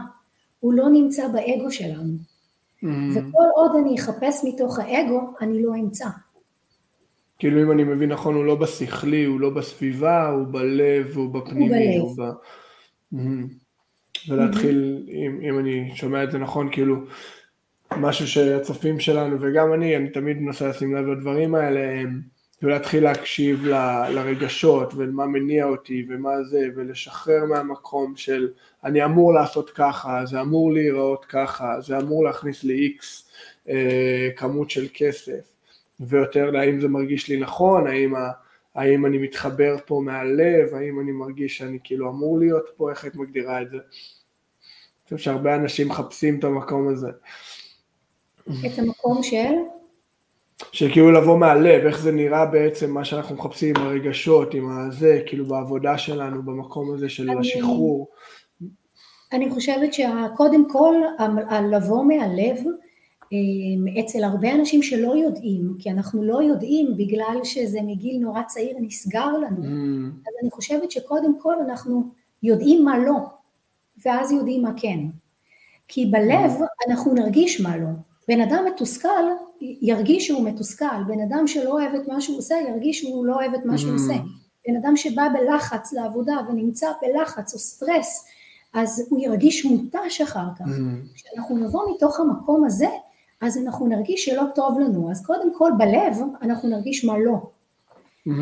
הוא לא נמצא באגו שלנו. Mm. וכל עוד אני אחפש מתוך האגו, אני לא אמצא. כאילו אם אני מבין נכון, הוא לא בשכלי, הוא לא בסביבה, הוא בלב, הוא בפנימי, הוא בלב. הוא ב... Mm-hmm. ולהתחיל, mm-hmm. אם, אם אני שומע את זה נכון, כאילו משהו שהצופים שלנו וגם אני, אני תמיד מנסה לשים לב לדברים האלה, הם ולהתחיל להקשיב ל, לרגשות ומה מניע אותי ומה זה ולשחרר מהמקום של אני אמור לעשות ככה, זה אמור להיראות ככה, זה אמור להכניס לי איקס אה, כמות של כסף ויותר להאם זה מרגיש לי נכון, האם, ה, האם אני מתחבר פה מהלב, האם אני מרגיש שאני כאילו אמור להיות פה, איך את מגדירה את זה? אני חושב שהרבה אנשים מחפשים את המקום הזה. את המקום של? שכאילו לבוא מהלב, איך זה נראה בעצם מה שאנחנו מחפשים עם הרגשות, עם הזה, כאילו בעבודה שלנו, במקום הזה של אני, השחרור. אני חושבת שקודם כל, לבוא מהלב, אמ, אצל הרבה אנשים שלא יודעים, כי אנחנו לא יודעים בגלל שזה מגיל נורא צעיר נסגר לנו, mm. אז אני חושבת שקודם כל אנחנו יודעים מה לא, ואז יודעים מה כן. כי בלב mm. אנחנו נרגיש מה לא, בן אדם מתוסכל ירגיש שהוא מתוסכל, בן אדם שלא אוהב את מה שהוא עושה ירגיש שהוא לא אוהב את מה שהוא עושה, בן אדם שבא בלחץ לעבודה ונמצא בלחץ או סטרס אז הוא ירגיש מותש אחר כך. כשאנחנו נבוא מתוך המקום הזה, אז אנחנו נרגיש שלא טוב לנו. אז קודם כל בלב אנחנו נרגיש מה לא.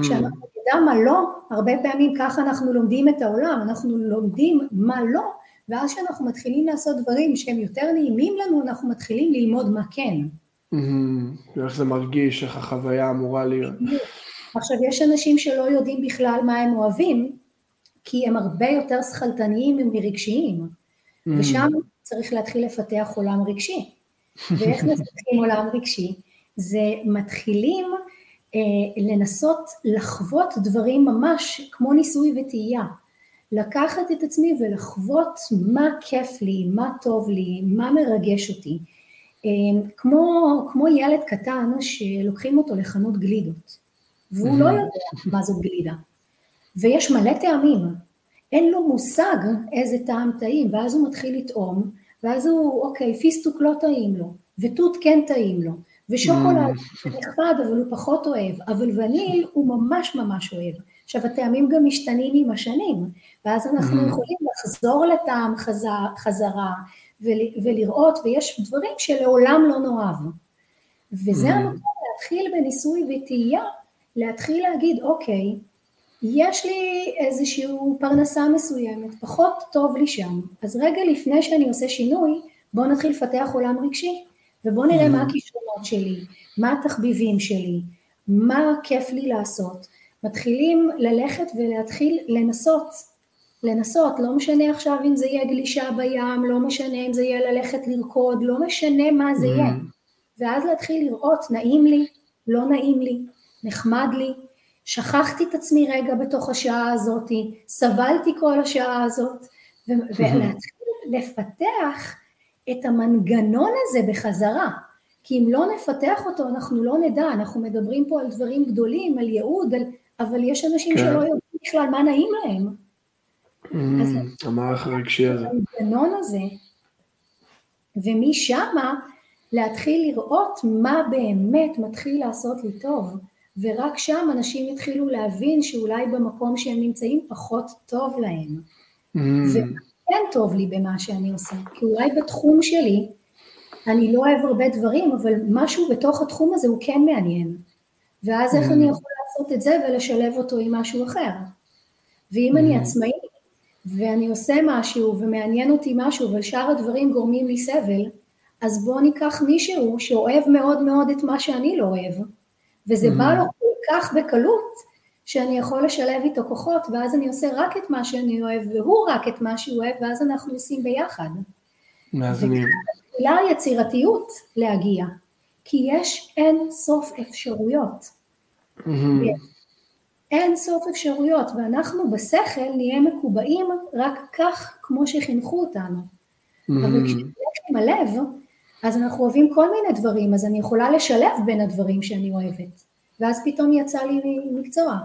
כשאנחנו נדע מה לא, הרבה פעמים ככה אנחנו לומדים את העולם, אנחנו לומדים מה לא, ואז כשאנחנו מתחילים לעשות דברים שהם יותר נעימים לנו, אנחנו מתחילים ללמוד מה כן. איך זה מרגיש, איך החוויה אמורה להיות. עכשיו, יש אנשים שלא יודעים בכלל מה הם אוהבים, כי הם הרבה יותר שכלתניים מרגשיים, mm. ושם צריך להתחיל לפתח עולם רגשי. [LAUGHS] ואיך מפתחים עולם רגשי? זה מתחילים אה, לנסות לחוות דברים ממש כמו ניסוי וטעייה. לקחת את עצמי ולחוות מה כיף לי, מה טוב לי, מה מרגש אותי. אה, כמו, כמו ילד קטן שלוקחים אותו לחנות גלידות, והוא לא יודע מה זאת גלידה. ויש מלא טעמים, אין לו מושג איזה טעם טעים, ואז הוא מתחיל לטעום, ואז הוא, אוקיי, פיסטוק לא טעים לו, ותות כן טעים לו, ושוקולד mm. נכבד אבל הוא פחות אוהב, אבל וניל הוא ממש ממש אוהב. עכשיו הטעמים גם משתנים עם השנים, ואז אנחנו mm. יכולים לחזור לטעם חזר, חזרה ול, ולראות, ויש דברים שלעולם לא נאהב. וזה mm. המקום להתחיל בניסוי וטעייה, להתחיל להגיד, אוקיי, יש לי איזושהי פרנסה מסוימת, פחות טוב לי שם, אז רגע לפני שאני עושה שינוי, בואו נתחיל לפתח עולם רגשי, ובואו נראה מה הכישרונות שלי, מה התחביבים שלי, מה כיף לי לעשות. מתחילים ללכת ולהתחיל לנסות, לנסות, לא משנה עכשיו אם זה יהיה גלישה בים, לא משנה אם זה יהיה ללכת לרקוד, לא משנה מה זה יהיה. ואז להתחיל לראות, נעים לי, לא נעים לי, נחמד לי, שכחתי את עצמי רגע בתוך השעה הזאת, סבלתי כל השעה הזאת, ולהתחיל לפתח את המנגנון הזה בחזרה, כי אם לא נפתח אותו אנחנו לא נדע, אנחנו מדברים פה על דברים גדולים, על ייעוד, על, אבל יש אנשים כן. שלא יודעים בכלל מה נעים להם. Mm, המערך הרגשי הזה. המנגנון הזה, ומשמה להתחיל לראות מה באמת מתחיל לעשות לי טוב. ורק שם אנשים התחילו להבין שאולי במקום שהם נמצאים פחות טוב להם. Mm. וכן טוב לי במה שאני עושה, כי אולי בתחום שלי אני לא אוהב הרבה דברים, אבל משהו בתוך התחום הזה הוא כן מעניין. ואז איך mm. אני יכול לעשות את זה ולשלב אותו עם משהו אחר. ואם mm. אני עצמאי ואני עושה משהו ומעניין אותי משהו ושאר הדברים גורמים לי סבל, אז בואו ניקח מישהו שאוהב מאוד מאוד את מה שאני לא אוהב, וזה. בא לו כל כך בקלות, שאני יכול לשלב איתו כוחות, ואז אני עושה רק את מה שאני אוהב, והוא רק את מה שהוא אוהב, ואז אנחנו עושים ביחד. מעזנים. וכאן היצירתיות להגיע, כי יש אין סוף אפשרויות. Mm-hmm. אין סוף אפשרויות, ואנחנו בשכל נהיה מקובעים רק כך כמו שחינכו אותנו. Mm-hmm. אבל כשיש עם הלב, אז אנחנו אוהבים כל מיני דברים, אז אני יכולה לשלב בין הדברים שאני אוהבת, ואז פתאום יצא לי מקצוע.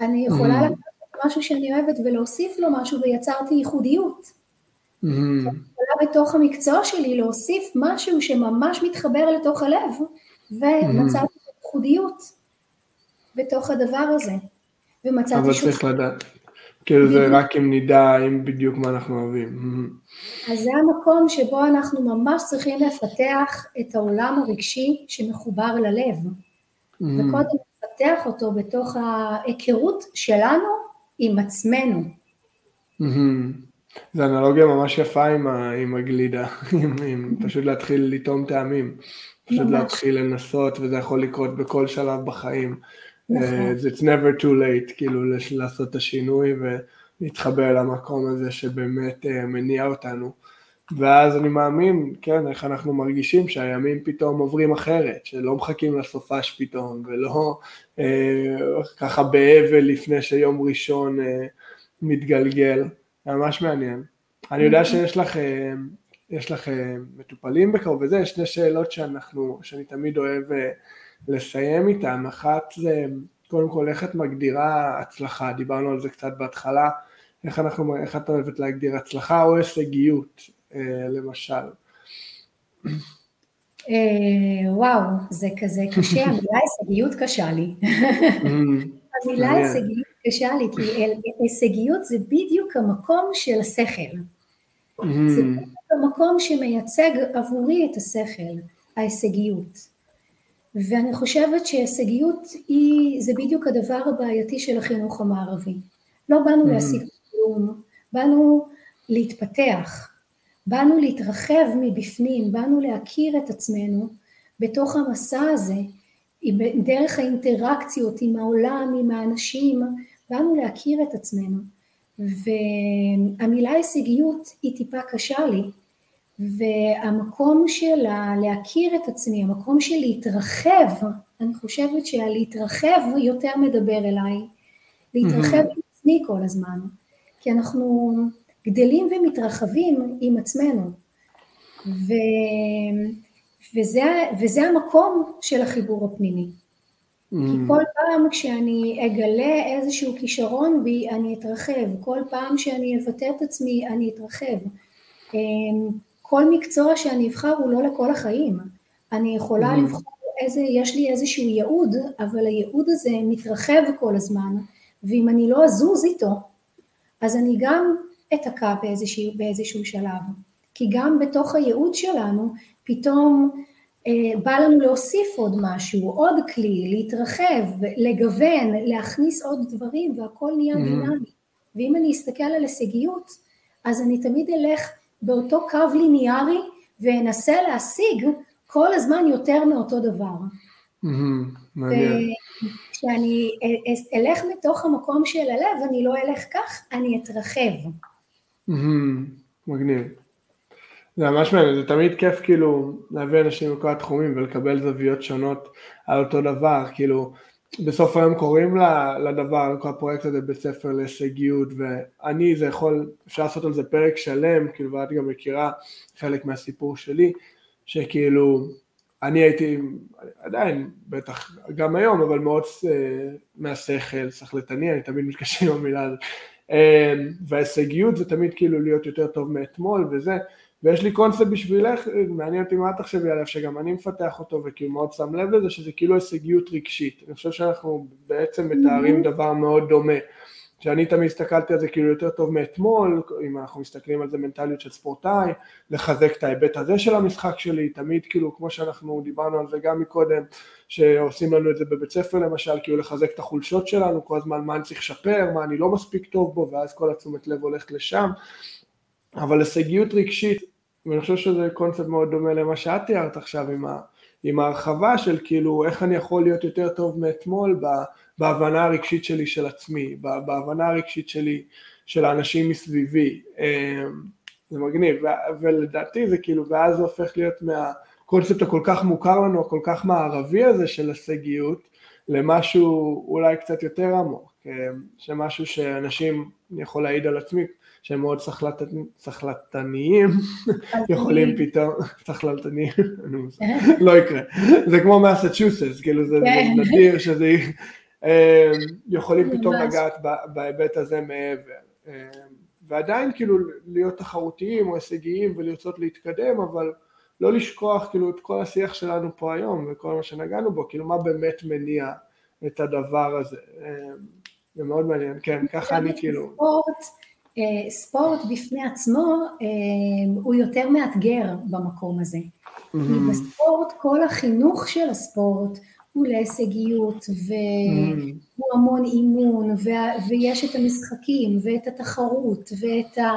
אני יכולה mm. לקחת משהו שאני אוהבת ולהוסיף לו משהו ויצרתי ייחודיות. Mm. אני יכולה בתוך המקצוע שלי להוסיף משהו שממש מתחבר לתוך הלב, ומצאתי mm. ייחודיות בתוך הדבר הזה. ומצאתי אבל צריך לדעת. כאילו זה רק אם נדע אם בדיוק מה אנחנו אוהבים. אז זה המקום שבו אנחנו ממש צריכים לפתח את העולם הרגשי שמחובר ללב. וקודם לפתח אותו בתוך ההיכרות שלנו עם עצמנו. זו אנלוגיה ממש יפה עם, ה, עם הגלידה, [LAUGHS] עם, עם פשוט להתחיל לטעום טעמים, פשוט ממש. להתחיל לנסות וזה יכול לקרות בכל שלב בחיים. נכון. Uh, it's never too late, כאילו לעשות את השינוי ולהתחבר למקום הזה שבאמת uh, מניע אותנו. ואז אני מאמין, כן, איך אנחנו מרגישים שהימים פתאום עוברים אחרת, שלא מחכים לסופש פתאום, ולא אה, ככה באבל לפני שיום ראשון אה, מתגלגל, ממש מעניין. אני יודע שיש לך, אה, יש לך אה, מטופלים בקרוב וזה, יש שני שאלות שאנחנו, שאני תמיד אוהב אה, לסיים איתן, אחת זה קודם כל איך את מגדירה הצלחה, דיברנו על זה קצת בהתחלה, איך, אנחנו, איך את אוהבת להגדיר הצלחה או הישגיות, למשל. אה, וואו, זה כזה קשה, [LAUGHS] המילה הישגיות קשה לי. Mm, המילה הישגיות קשה לי, כי הישגיות זה בדיוק המקום של השכל. Mm. זה בדיוק המקום שמייצג עבורי את השכל, ההישגיות. ואני חושבת שהישגיות היא, זה בדיוק הדבר הבעייתי של החינוך המערבי. לא באנו mm-hmm. להשיג כלום, באנו להתפתח, באנו להתרחב מבפנים, באנו להכיר את עצמנו בתוך המסע הזה, דרך האינטראקציות עם העולם, עם האנשים, באנו להכיר את עצמנו. והמילה הישגיות היא טיפה קשה לי, והמקום של להכיר את עצמי, המקום של להתרחב, אני חושבת שהלהתרחב יותר מדבר אליי, להתרחב עם עצמי כל הזמן, כי אנחנו גדלים ומתרחבים עם עצמנו, ו, וזה, וזה המקום של החיבור הפנימי. כי כל פעם כשאני אגלה איזשהו כישרון בי, אני אתרחב, כל פעם שאני אבטא את עצמי, אני אתרחב. אמ, כל מקצוע שאני אבחר הוא לא לכל החיים. אני יכולה mm. לבחור איזה, יש לי איזשהו ייעוד, אבל הייעוד הזה מתרחב כל הזמן, ואם אני לא אזוז איתו, אז אני גם אתקע באיזשהו, באיזשהו שלב. כי גם בתוך הייעוד שלנו, פתאום אה, בא לנו להוסיף עוד משהו, עוד כלי, להתרחב, לגוון, להכניס עוד דברים, והכל נהיה mm. דינמי. ואם אני אסתכל על הישגיות, אז אני תמיד אלך באותו קו ליניארי ואנסה להשיג כל הזמן יותר מאותו דבר. וכשאני אלך מתוך המקום של הלב, אני לא אלך כך, אני אתרחב. מגניב. זה ממש מעניין, זה תמיד כיף כאילו להביא אנשים מכל התחומים ולקבל זוויות שונות על אותו דבר, כאילו בסוף היום קוראים לדבר, לכל הפרויקט הזה בית ספר להישגיות ואני זה יכול, אפשר לעשות על זה פרק שלם, כאילו ואת גם מכירה חלק מהסיפור שלי, שכאילו אני הייתי עדיין, בטח גם היום, אבל מאוד uh, מהשכל, שכלתני, אני תמיד מתקשר עם המילה הזאת, וההישגיות זה תמיד כאילו להיות יותר טוב מאתמול וזה, ויש לי קונספט בשבילך, מעניין אותי מה את תחשבי עליו, שגם אני מפתח אותו וכאילו מאוד שם לב לזה, שזה כאילו הישגיות רגשית. אני חושב שאנחנו בעצם מתארים. דבר מאוד דומה. שאני תמיד הסתכלתי על זה כאילו יותר טוב מאתמול, אם אנחנו מסתכלים על זה מנטליות של ספורטאי, לחזק את ההיבט הזה של המשחק שלי, תמיד כאילו כמו שאנחנו דיברנו על זה גם מקודם, שעושים לנו את זה בבית ספר למשל, כאילו לחזק את החולשות שלנו, כל הזמן מה אני צריך לשפר, מה אני לא מספיק טוב בו, ואז כל התשומת לב הולכת לשם, אבל הישגיות רגשית ואני חושב שזה קונספט מאוד דומה למה שאת תיארת עכשיו עם, ה, עם ההרחבה של כאילו איך אני יכול להיות יותר טוב מאתמול בהבנה הרגשית שלי של עצמי, בהבנה הרגשית שלי של האנשים מסביבי, אמ, זה מגניב, ולדעתי זה כאילו, ואז זה הופך להיות מהקונספט הכל כך מוכר לנו, הכל כך מערבי הזה של הישגיות, למשהו אולי קצת יותר עמוק, שמשהו שאנשים, אני יכול להעיד על עצמי, שהם מאוד סחלטניים, יכולים פתאום, סחלטניים, [LAUGHS] לא יקרה, זה כמו מסצ'וסס, כאילו זה כן. נדיר שזה, יכולים פתאום לגעת בהיבט הזה מעבר, ועדיין כאילו להיות תחרותיים או הישגיים ולרצות להתקדם, אבל לא לשכוח כאילו את כל השיח שלנו פה היום וכל מה שנגענו בו, כאילו מה באמת מניע את הדבר הזה, זה מאוד מעניין, כן, ככה אני כאילו... אה, ספורט בפני עצמו אה, הוא יותר מאתגר במקום הזה. Mm-hmm. בספורט, כל החינוך של הספורט הוא להישגיות, והוא mm-hmm. המון אימון, ויש את המשחקים, ואת התחרות, ואת ה...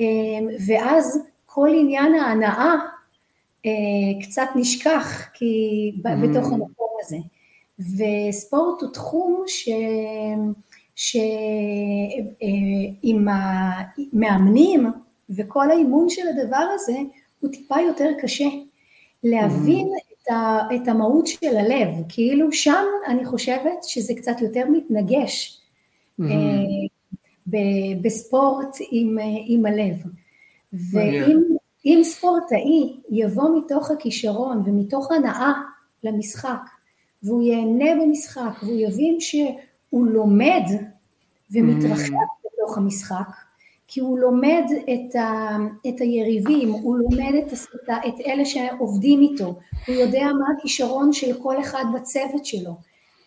אה, ואז כל עניין ההנאה קצת נשכח כי mm-hmm. בתוך המקום הזה. וספורט הוא תחום ש... שעם המאמנים וכל האימון של הדבר הזה הוא טיפה יותר קשה. להבין mm-hmm. את, ה, את המהות של הלב, כאילו שם אני חושבת שזה קצת יותר מתנגש mm-hmm. ב, בספורט עם, עם הלב. ואם ספורטאי יבוא מתוך הכישרון ומתוך הנאה למשחק, והוא ייהנה במשחק, והוא יבין ש... הוא לומד ומתרחב mm. בתוך המשחק, כי הוא לומד את, ה, את היריבים, הוא לומד את, את, את אלה שעובדים איתו, הוא יודע מה הכישרון של כל אחד בצוות שלו,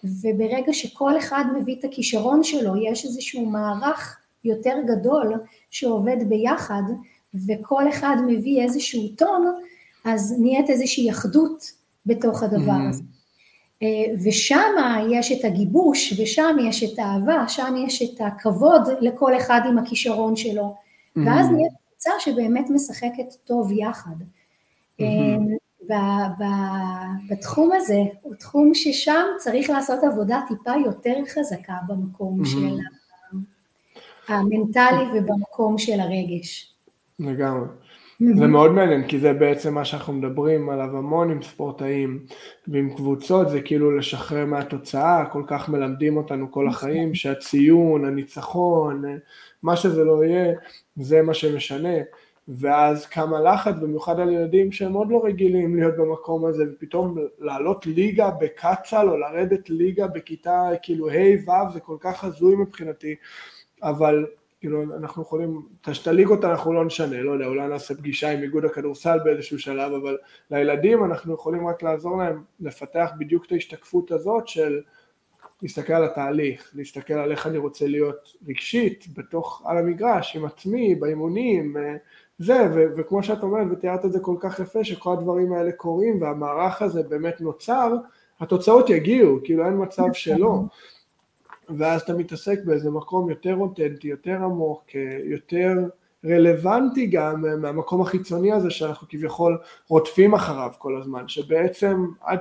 וברגע שכל אחד מביא את הכישרון שלו, יש איזשהו מערך יותר גדול שעובד ביחד, וכל אחד מביא איזשהו טון, אז נהיית איזושהי אחדות בתוך הדבר mm. הזה. אה, ושם יש את הגיבוש, ושם יש את האהבה, שם יש את הכבוד לכל אחד עם הכישרון שלו, mm-hmm. ואז נהיה קבוצה שבאמת משחקת טוב יחד. Mm-hmm. בתחום הזה, הוא תחום ששם צריך לעשות עבודה טיפה יותר חזקה במקום mm-hmm. של המנטלי ובמקום של הרגש. לגמרי. זה מאוד מעניין, כי זה בעצם מה שאנחנו מדברים עליו המון עם ספורטאים ועם קבוצות, זה כאילו לשחרר מהתוצאה, כל כך מלמדים אותנו כל החיים, שהציון, הניצחון, מה שזה לא יהיה, זה מה שמשנה. ואז כמה לחץ, במיוחד על ילדים שהם עוד לא רגילים להיות במקום הזה, ופתאום לעלות ליגה בקצ"ל או לרדת ליגה בכיתה כאילו ה' ו' זה כל כך הזוי מבחינתי, אבל כאילו אנחנו יכולים, את הליגות אנחנו לא נשנה, לא יודע, אולי נעשה פגישה עם איגוד הכדורסל באיזשהו שלב, אבל לילדים אנחנו יכולים רק לעזור להם לפתח בדיוק את ההשתקפות הזאת של להסתכל על התהליך, להסתכל על איך אני רוצה להיות רגשית בתוך, על המגרש, עם עצמי, באימונים, אה, זה, ו- וכמו שאת אומרת ותיארת את זה כל כך יפה, שכל הדברים האלה קורים והמערך הזה באמת נוצר, התוצאות יגיעו, כאילו אין מצב שלא. ואז אתה מתעסק באיזה מקום יותר אותנטי, יותר עמוק, יותר רלוונטי גם מהמקום החיצוני הזה שאנחנו כביכול רודפים אחריו כל הזמן, שבעצם את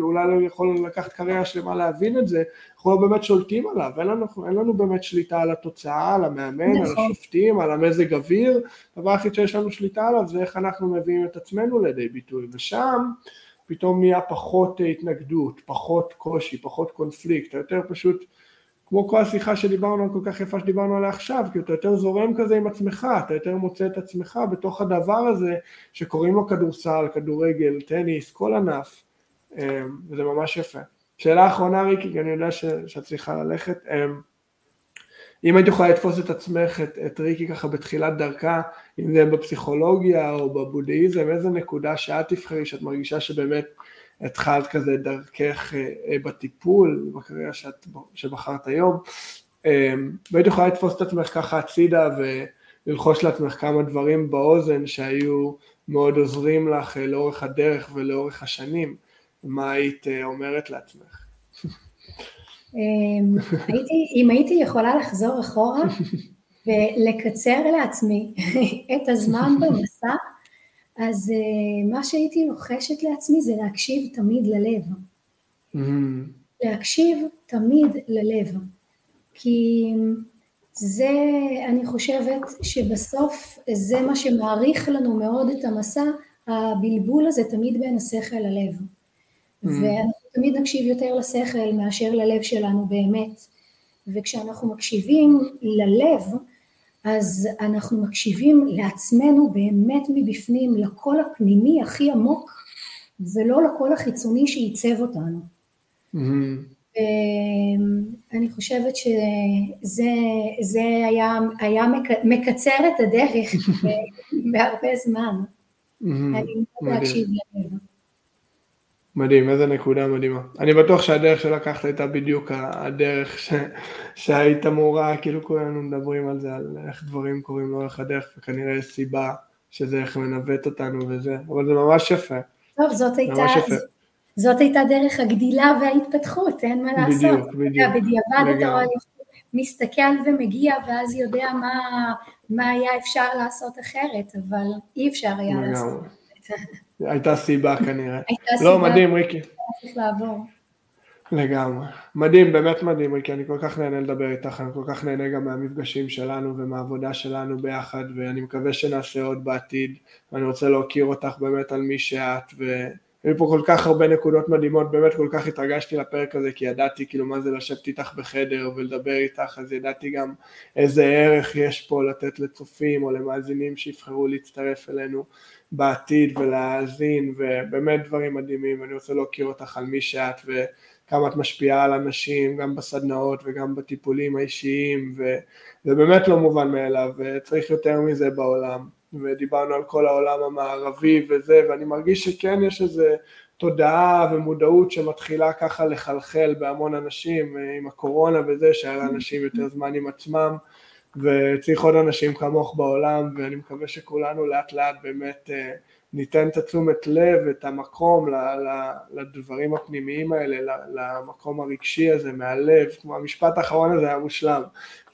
אולי לא יכול לקחת קריירה שלמה להבין את זה, אנחנו לא באמת שולטים עליו, אין לנו, אין לנו באמת שליטה על התוצאה, על המאמן, נכון. על השופטים, על המזג אוויר, הדבר היחיד שיש לנו שליטה עליו זה איך אנחנו מביאים את עצמנו לידי ביטוי, ושם פתאום נהיה פחות אה, התנגדות, פחות קושי, פחות קונפליקט, יותר פשוט כמו כל השיחה שדיברנו, כל כך יפה שדיברנו עליה עכשיו, כי אתה יותר זורם כזה עם עצמך, אתה יותר מוצא את עצמך בתוך הדבר הזה שקוראים לו כדורסל, כדורגל, טניס, כל ענף, אה, וזה ממש יפה. שאלה אחרונה ריקי, כי אני יודע שאת צריכה ללכת, אה, אם היית יכולה לתפוס את עצמך, את, את ריקי ככה בתחילת דרכה, אם זה בפסיכולוגיה או בבודהיזם, איזה נקודה שאת תבחרי, שאת מרגישה שבאמת התחלת כזה דרכך אה, בטיפול, בקריירה שאת, שבחרת היום, אה, והיית יכולה לתפוס את עצמך ככה הצידה וללחוש לעצמך כמה דברים באוזן שהיו מאוד עוזרים לך אה, לאורך הדרך ולאורך השנים, מה היית אומרת לעצמך? אם הייתי יכולה לחזור אחורה ולקצר לעצמי [LAUGHS] את הזמן במסע, אז uh, מה שהייתי לוחשת לעצמי זה להקשיב תמיד ללב. Mm-hmm. להקשיב תמיד ללב. כי זה, אני חושבת שבסוף זה מה שמעריך לנו מאוד את המסע, הבלבול הזה תמיד בין השכל ללב. Mm-hmm. ואנחנו תמיד נקשיב יותר לשכל מאשר ללב שלנו באמת. וכשאנחנו מקשיבים ללב, אז אנחנו מקשיבים לעצמנו באמת מבפנים, לקול הפנימי הכי עמוק, ולא לקול החיצוני שעיצב אותנו. Mm-hmm. אני חושבת שזה היה, היה מקצר את הדרך [LAUGHS] בהרבה זמן. Mm-hmm. אני מאוד להקשיב ללב. מדהים, איזה נקודה מדהימה. אני בטוח שהדרך שלקחת הייתה בדיוק הדרך ש... שהיית אמורה, כאילו כולנו מדברים על זה, על איך דברים קורים לאורך הדרך, וכנראה יש סיבה שזה איך מנווט אותנו וזה, אבל זה ממש יפה. טוב, זאת הייתה, זאת הייתה דרך הגדילה וההתפתחות, אין מה לעשות. בדיוק, בדיוק. בדיעבד אתה מסתכל ומגיע, ואז יודע מה, מה היה אפשר לעשות אחרת, אבל אי אפשר היה לעשות. [LAUGHS] הייתה סיבה כנראה. הייתה לא, סיבה. לא, מדהים ריקי. צריך לעבור. לגמרי. מדהים, באמת מדהים ריקי, אני כל כך נהנה לדבר איתך, אני כל כך נהנה גם מהמפגשים שלנו ומהעבודה שלנו ביחד, ואני מקווה שנעשה עוד בעתיד, ואני רוצה להוקיר אותך באמת על מי שאת, והיו פה כל כך הרבה נקודות מדהימות, באמת כל כך התרגשתי לפרק הזה, כי ידעתי כאילו מה זה לשבת איתך בחדר ולדבר איתך, אז ידעתי גם איזה ערך יש פה לתת לצופים או למאזינים שיבחרו להצטרף אלינו. בעתיד ולהאזין, ובאמת דברים מדהימים, אני רוצה להוקיר אותך על מי שאת, כמה את משפיעה על אנשים, גם בסדנאות וגם בטיפולים האישיים, וזה באמת לא מובן מאליו, וצריך יותר מזה בעולם. ודיברנו על כל העולם המערבי וזה, ואני מרגיש שכן יש איזה תודעה ומודעות שמתחילה ככה לחלחל בהמון אנשים עם הקורונה וזה, שהיה לאנשים יותר זמן עם עצמם, וצריך עוד אנשים כמוך בעולם, ואני מקווה שכולנו לאט לאט באמת אה, ניתן את התשומת לב, את המקום לדברים הפנימיים האלה, למקום הרגשי הזה מהלב, כמו המשפט האחרון הזה היה מושלם,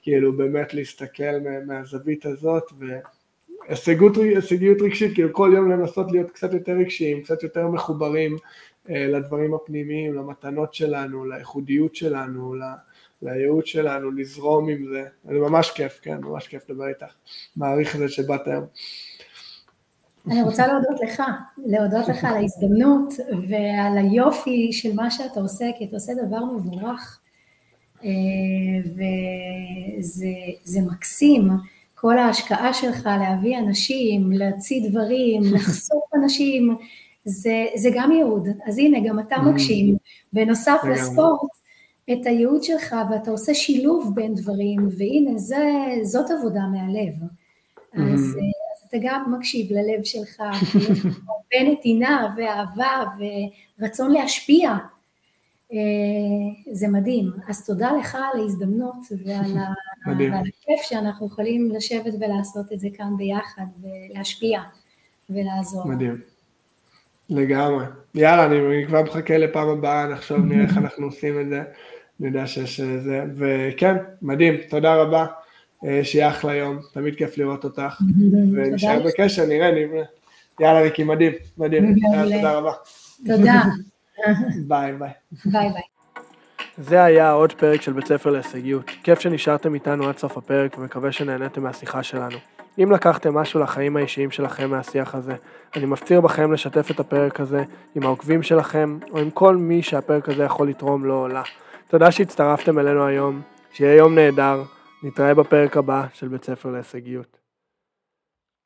כאילו באמת להסתכל מהזווית הזאת והישגיות רגשית, כאילו כל יום לנסות להיות קצת יותר רגשיים, קצת יותר מחוברים אה, לדברים הפנימיים, למתנות שלנו, לייחודיות שלנו, לייעוד שלנו, לזרום עם זה, זה ממש כיף, כן, ממש כיף לדבר איתך, מעריך את זה שבאת היום. אני רוצה להודות לך, להודות לך על ההזדמנות ועל היופי של מה שאתה עושה, כי אתה עושה דבר מבורך, אה, וזה מקסים, כל ההשקעה שלך להביא אנשים, להוציא דברים, [LAUGHS] לחשוף אנשים, זה, זה גם ייעוד, אז הנה גם אתה mm. מגשים, בנוסף לספורט, את הייעוד שלך ואתה עושה שילוב בין דברים, והנה זה, זאת עבודה מהלב. אז, mm-hmm. אז אתה גם מקשיב ללב שלך, [LAUGHS] הרבה נתינה ואהבה ורצון להשפיע. אה, זה מדהים. אז תודה לך על ההזדמנות ועל, הכיף שאנחנו יכולים לשבת ולעשות את זה כאן ביחד ולהשפיע ולעזור. מדהים. לגמרי. יאללה, אני כבר מחכה לפעם הבאה, נחשוב, נראה איך אנחנו עושים את זה. אני יודע שיש זה, וכן, מדהים, תודה רבה, אה, שיהיה אחלה יום, תמיד כיף לראות אותך, ונשאר בקשר, נראה, נראה. יאללה ריקי, מדהים, מדהים, תודה רבה. תודה. [LAUGHS] ביי ביי. ביי ביי. זה היה עוד פרק של בית ספר להישגיות. כיף שנשארתם איתנו עד סוף הפרק ומקווה שנהניתם מהשיחה שלנו. אם לקחתם משהו לחיים האישיים שלכם מהשיח הזה, אני מפציר בכם לשתף את הפרק הזה עם העוקבים שלכם, או עם כל מי שהפרק הזה יכול לתרום לו או לה. תודה שהצטרפתם אלינו היום, שיהיה יום נהדר, נתראה בפרק הבא של בית ספר להישגיות.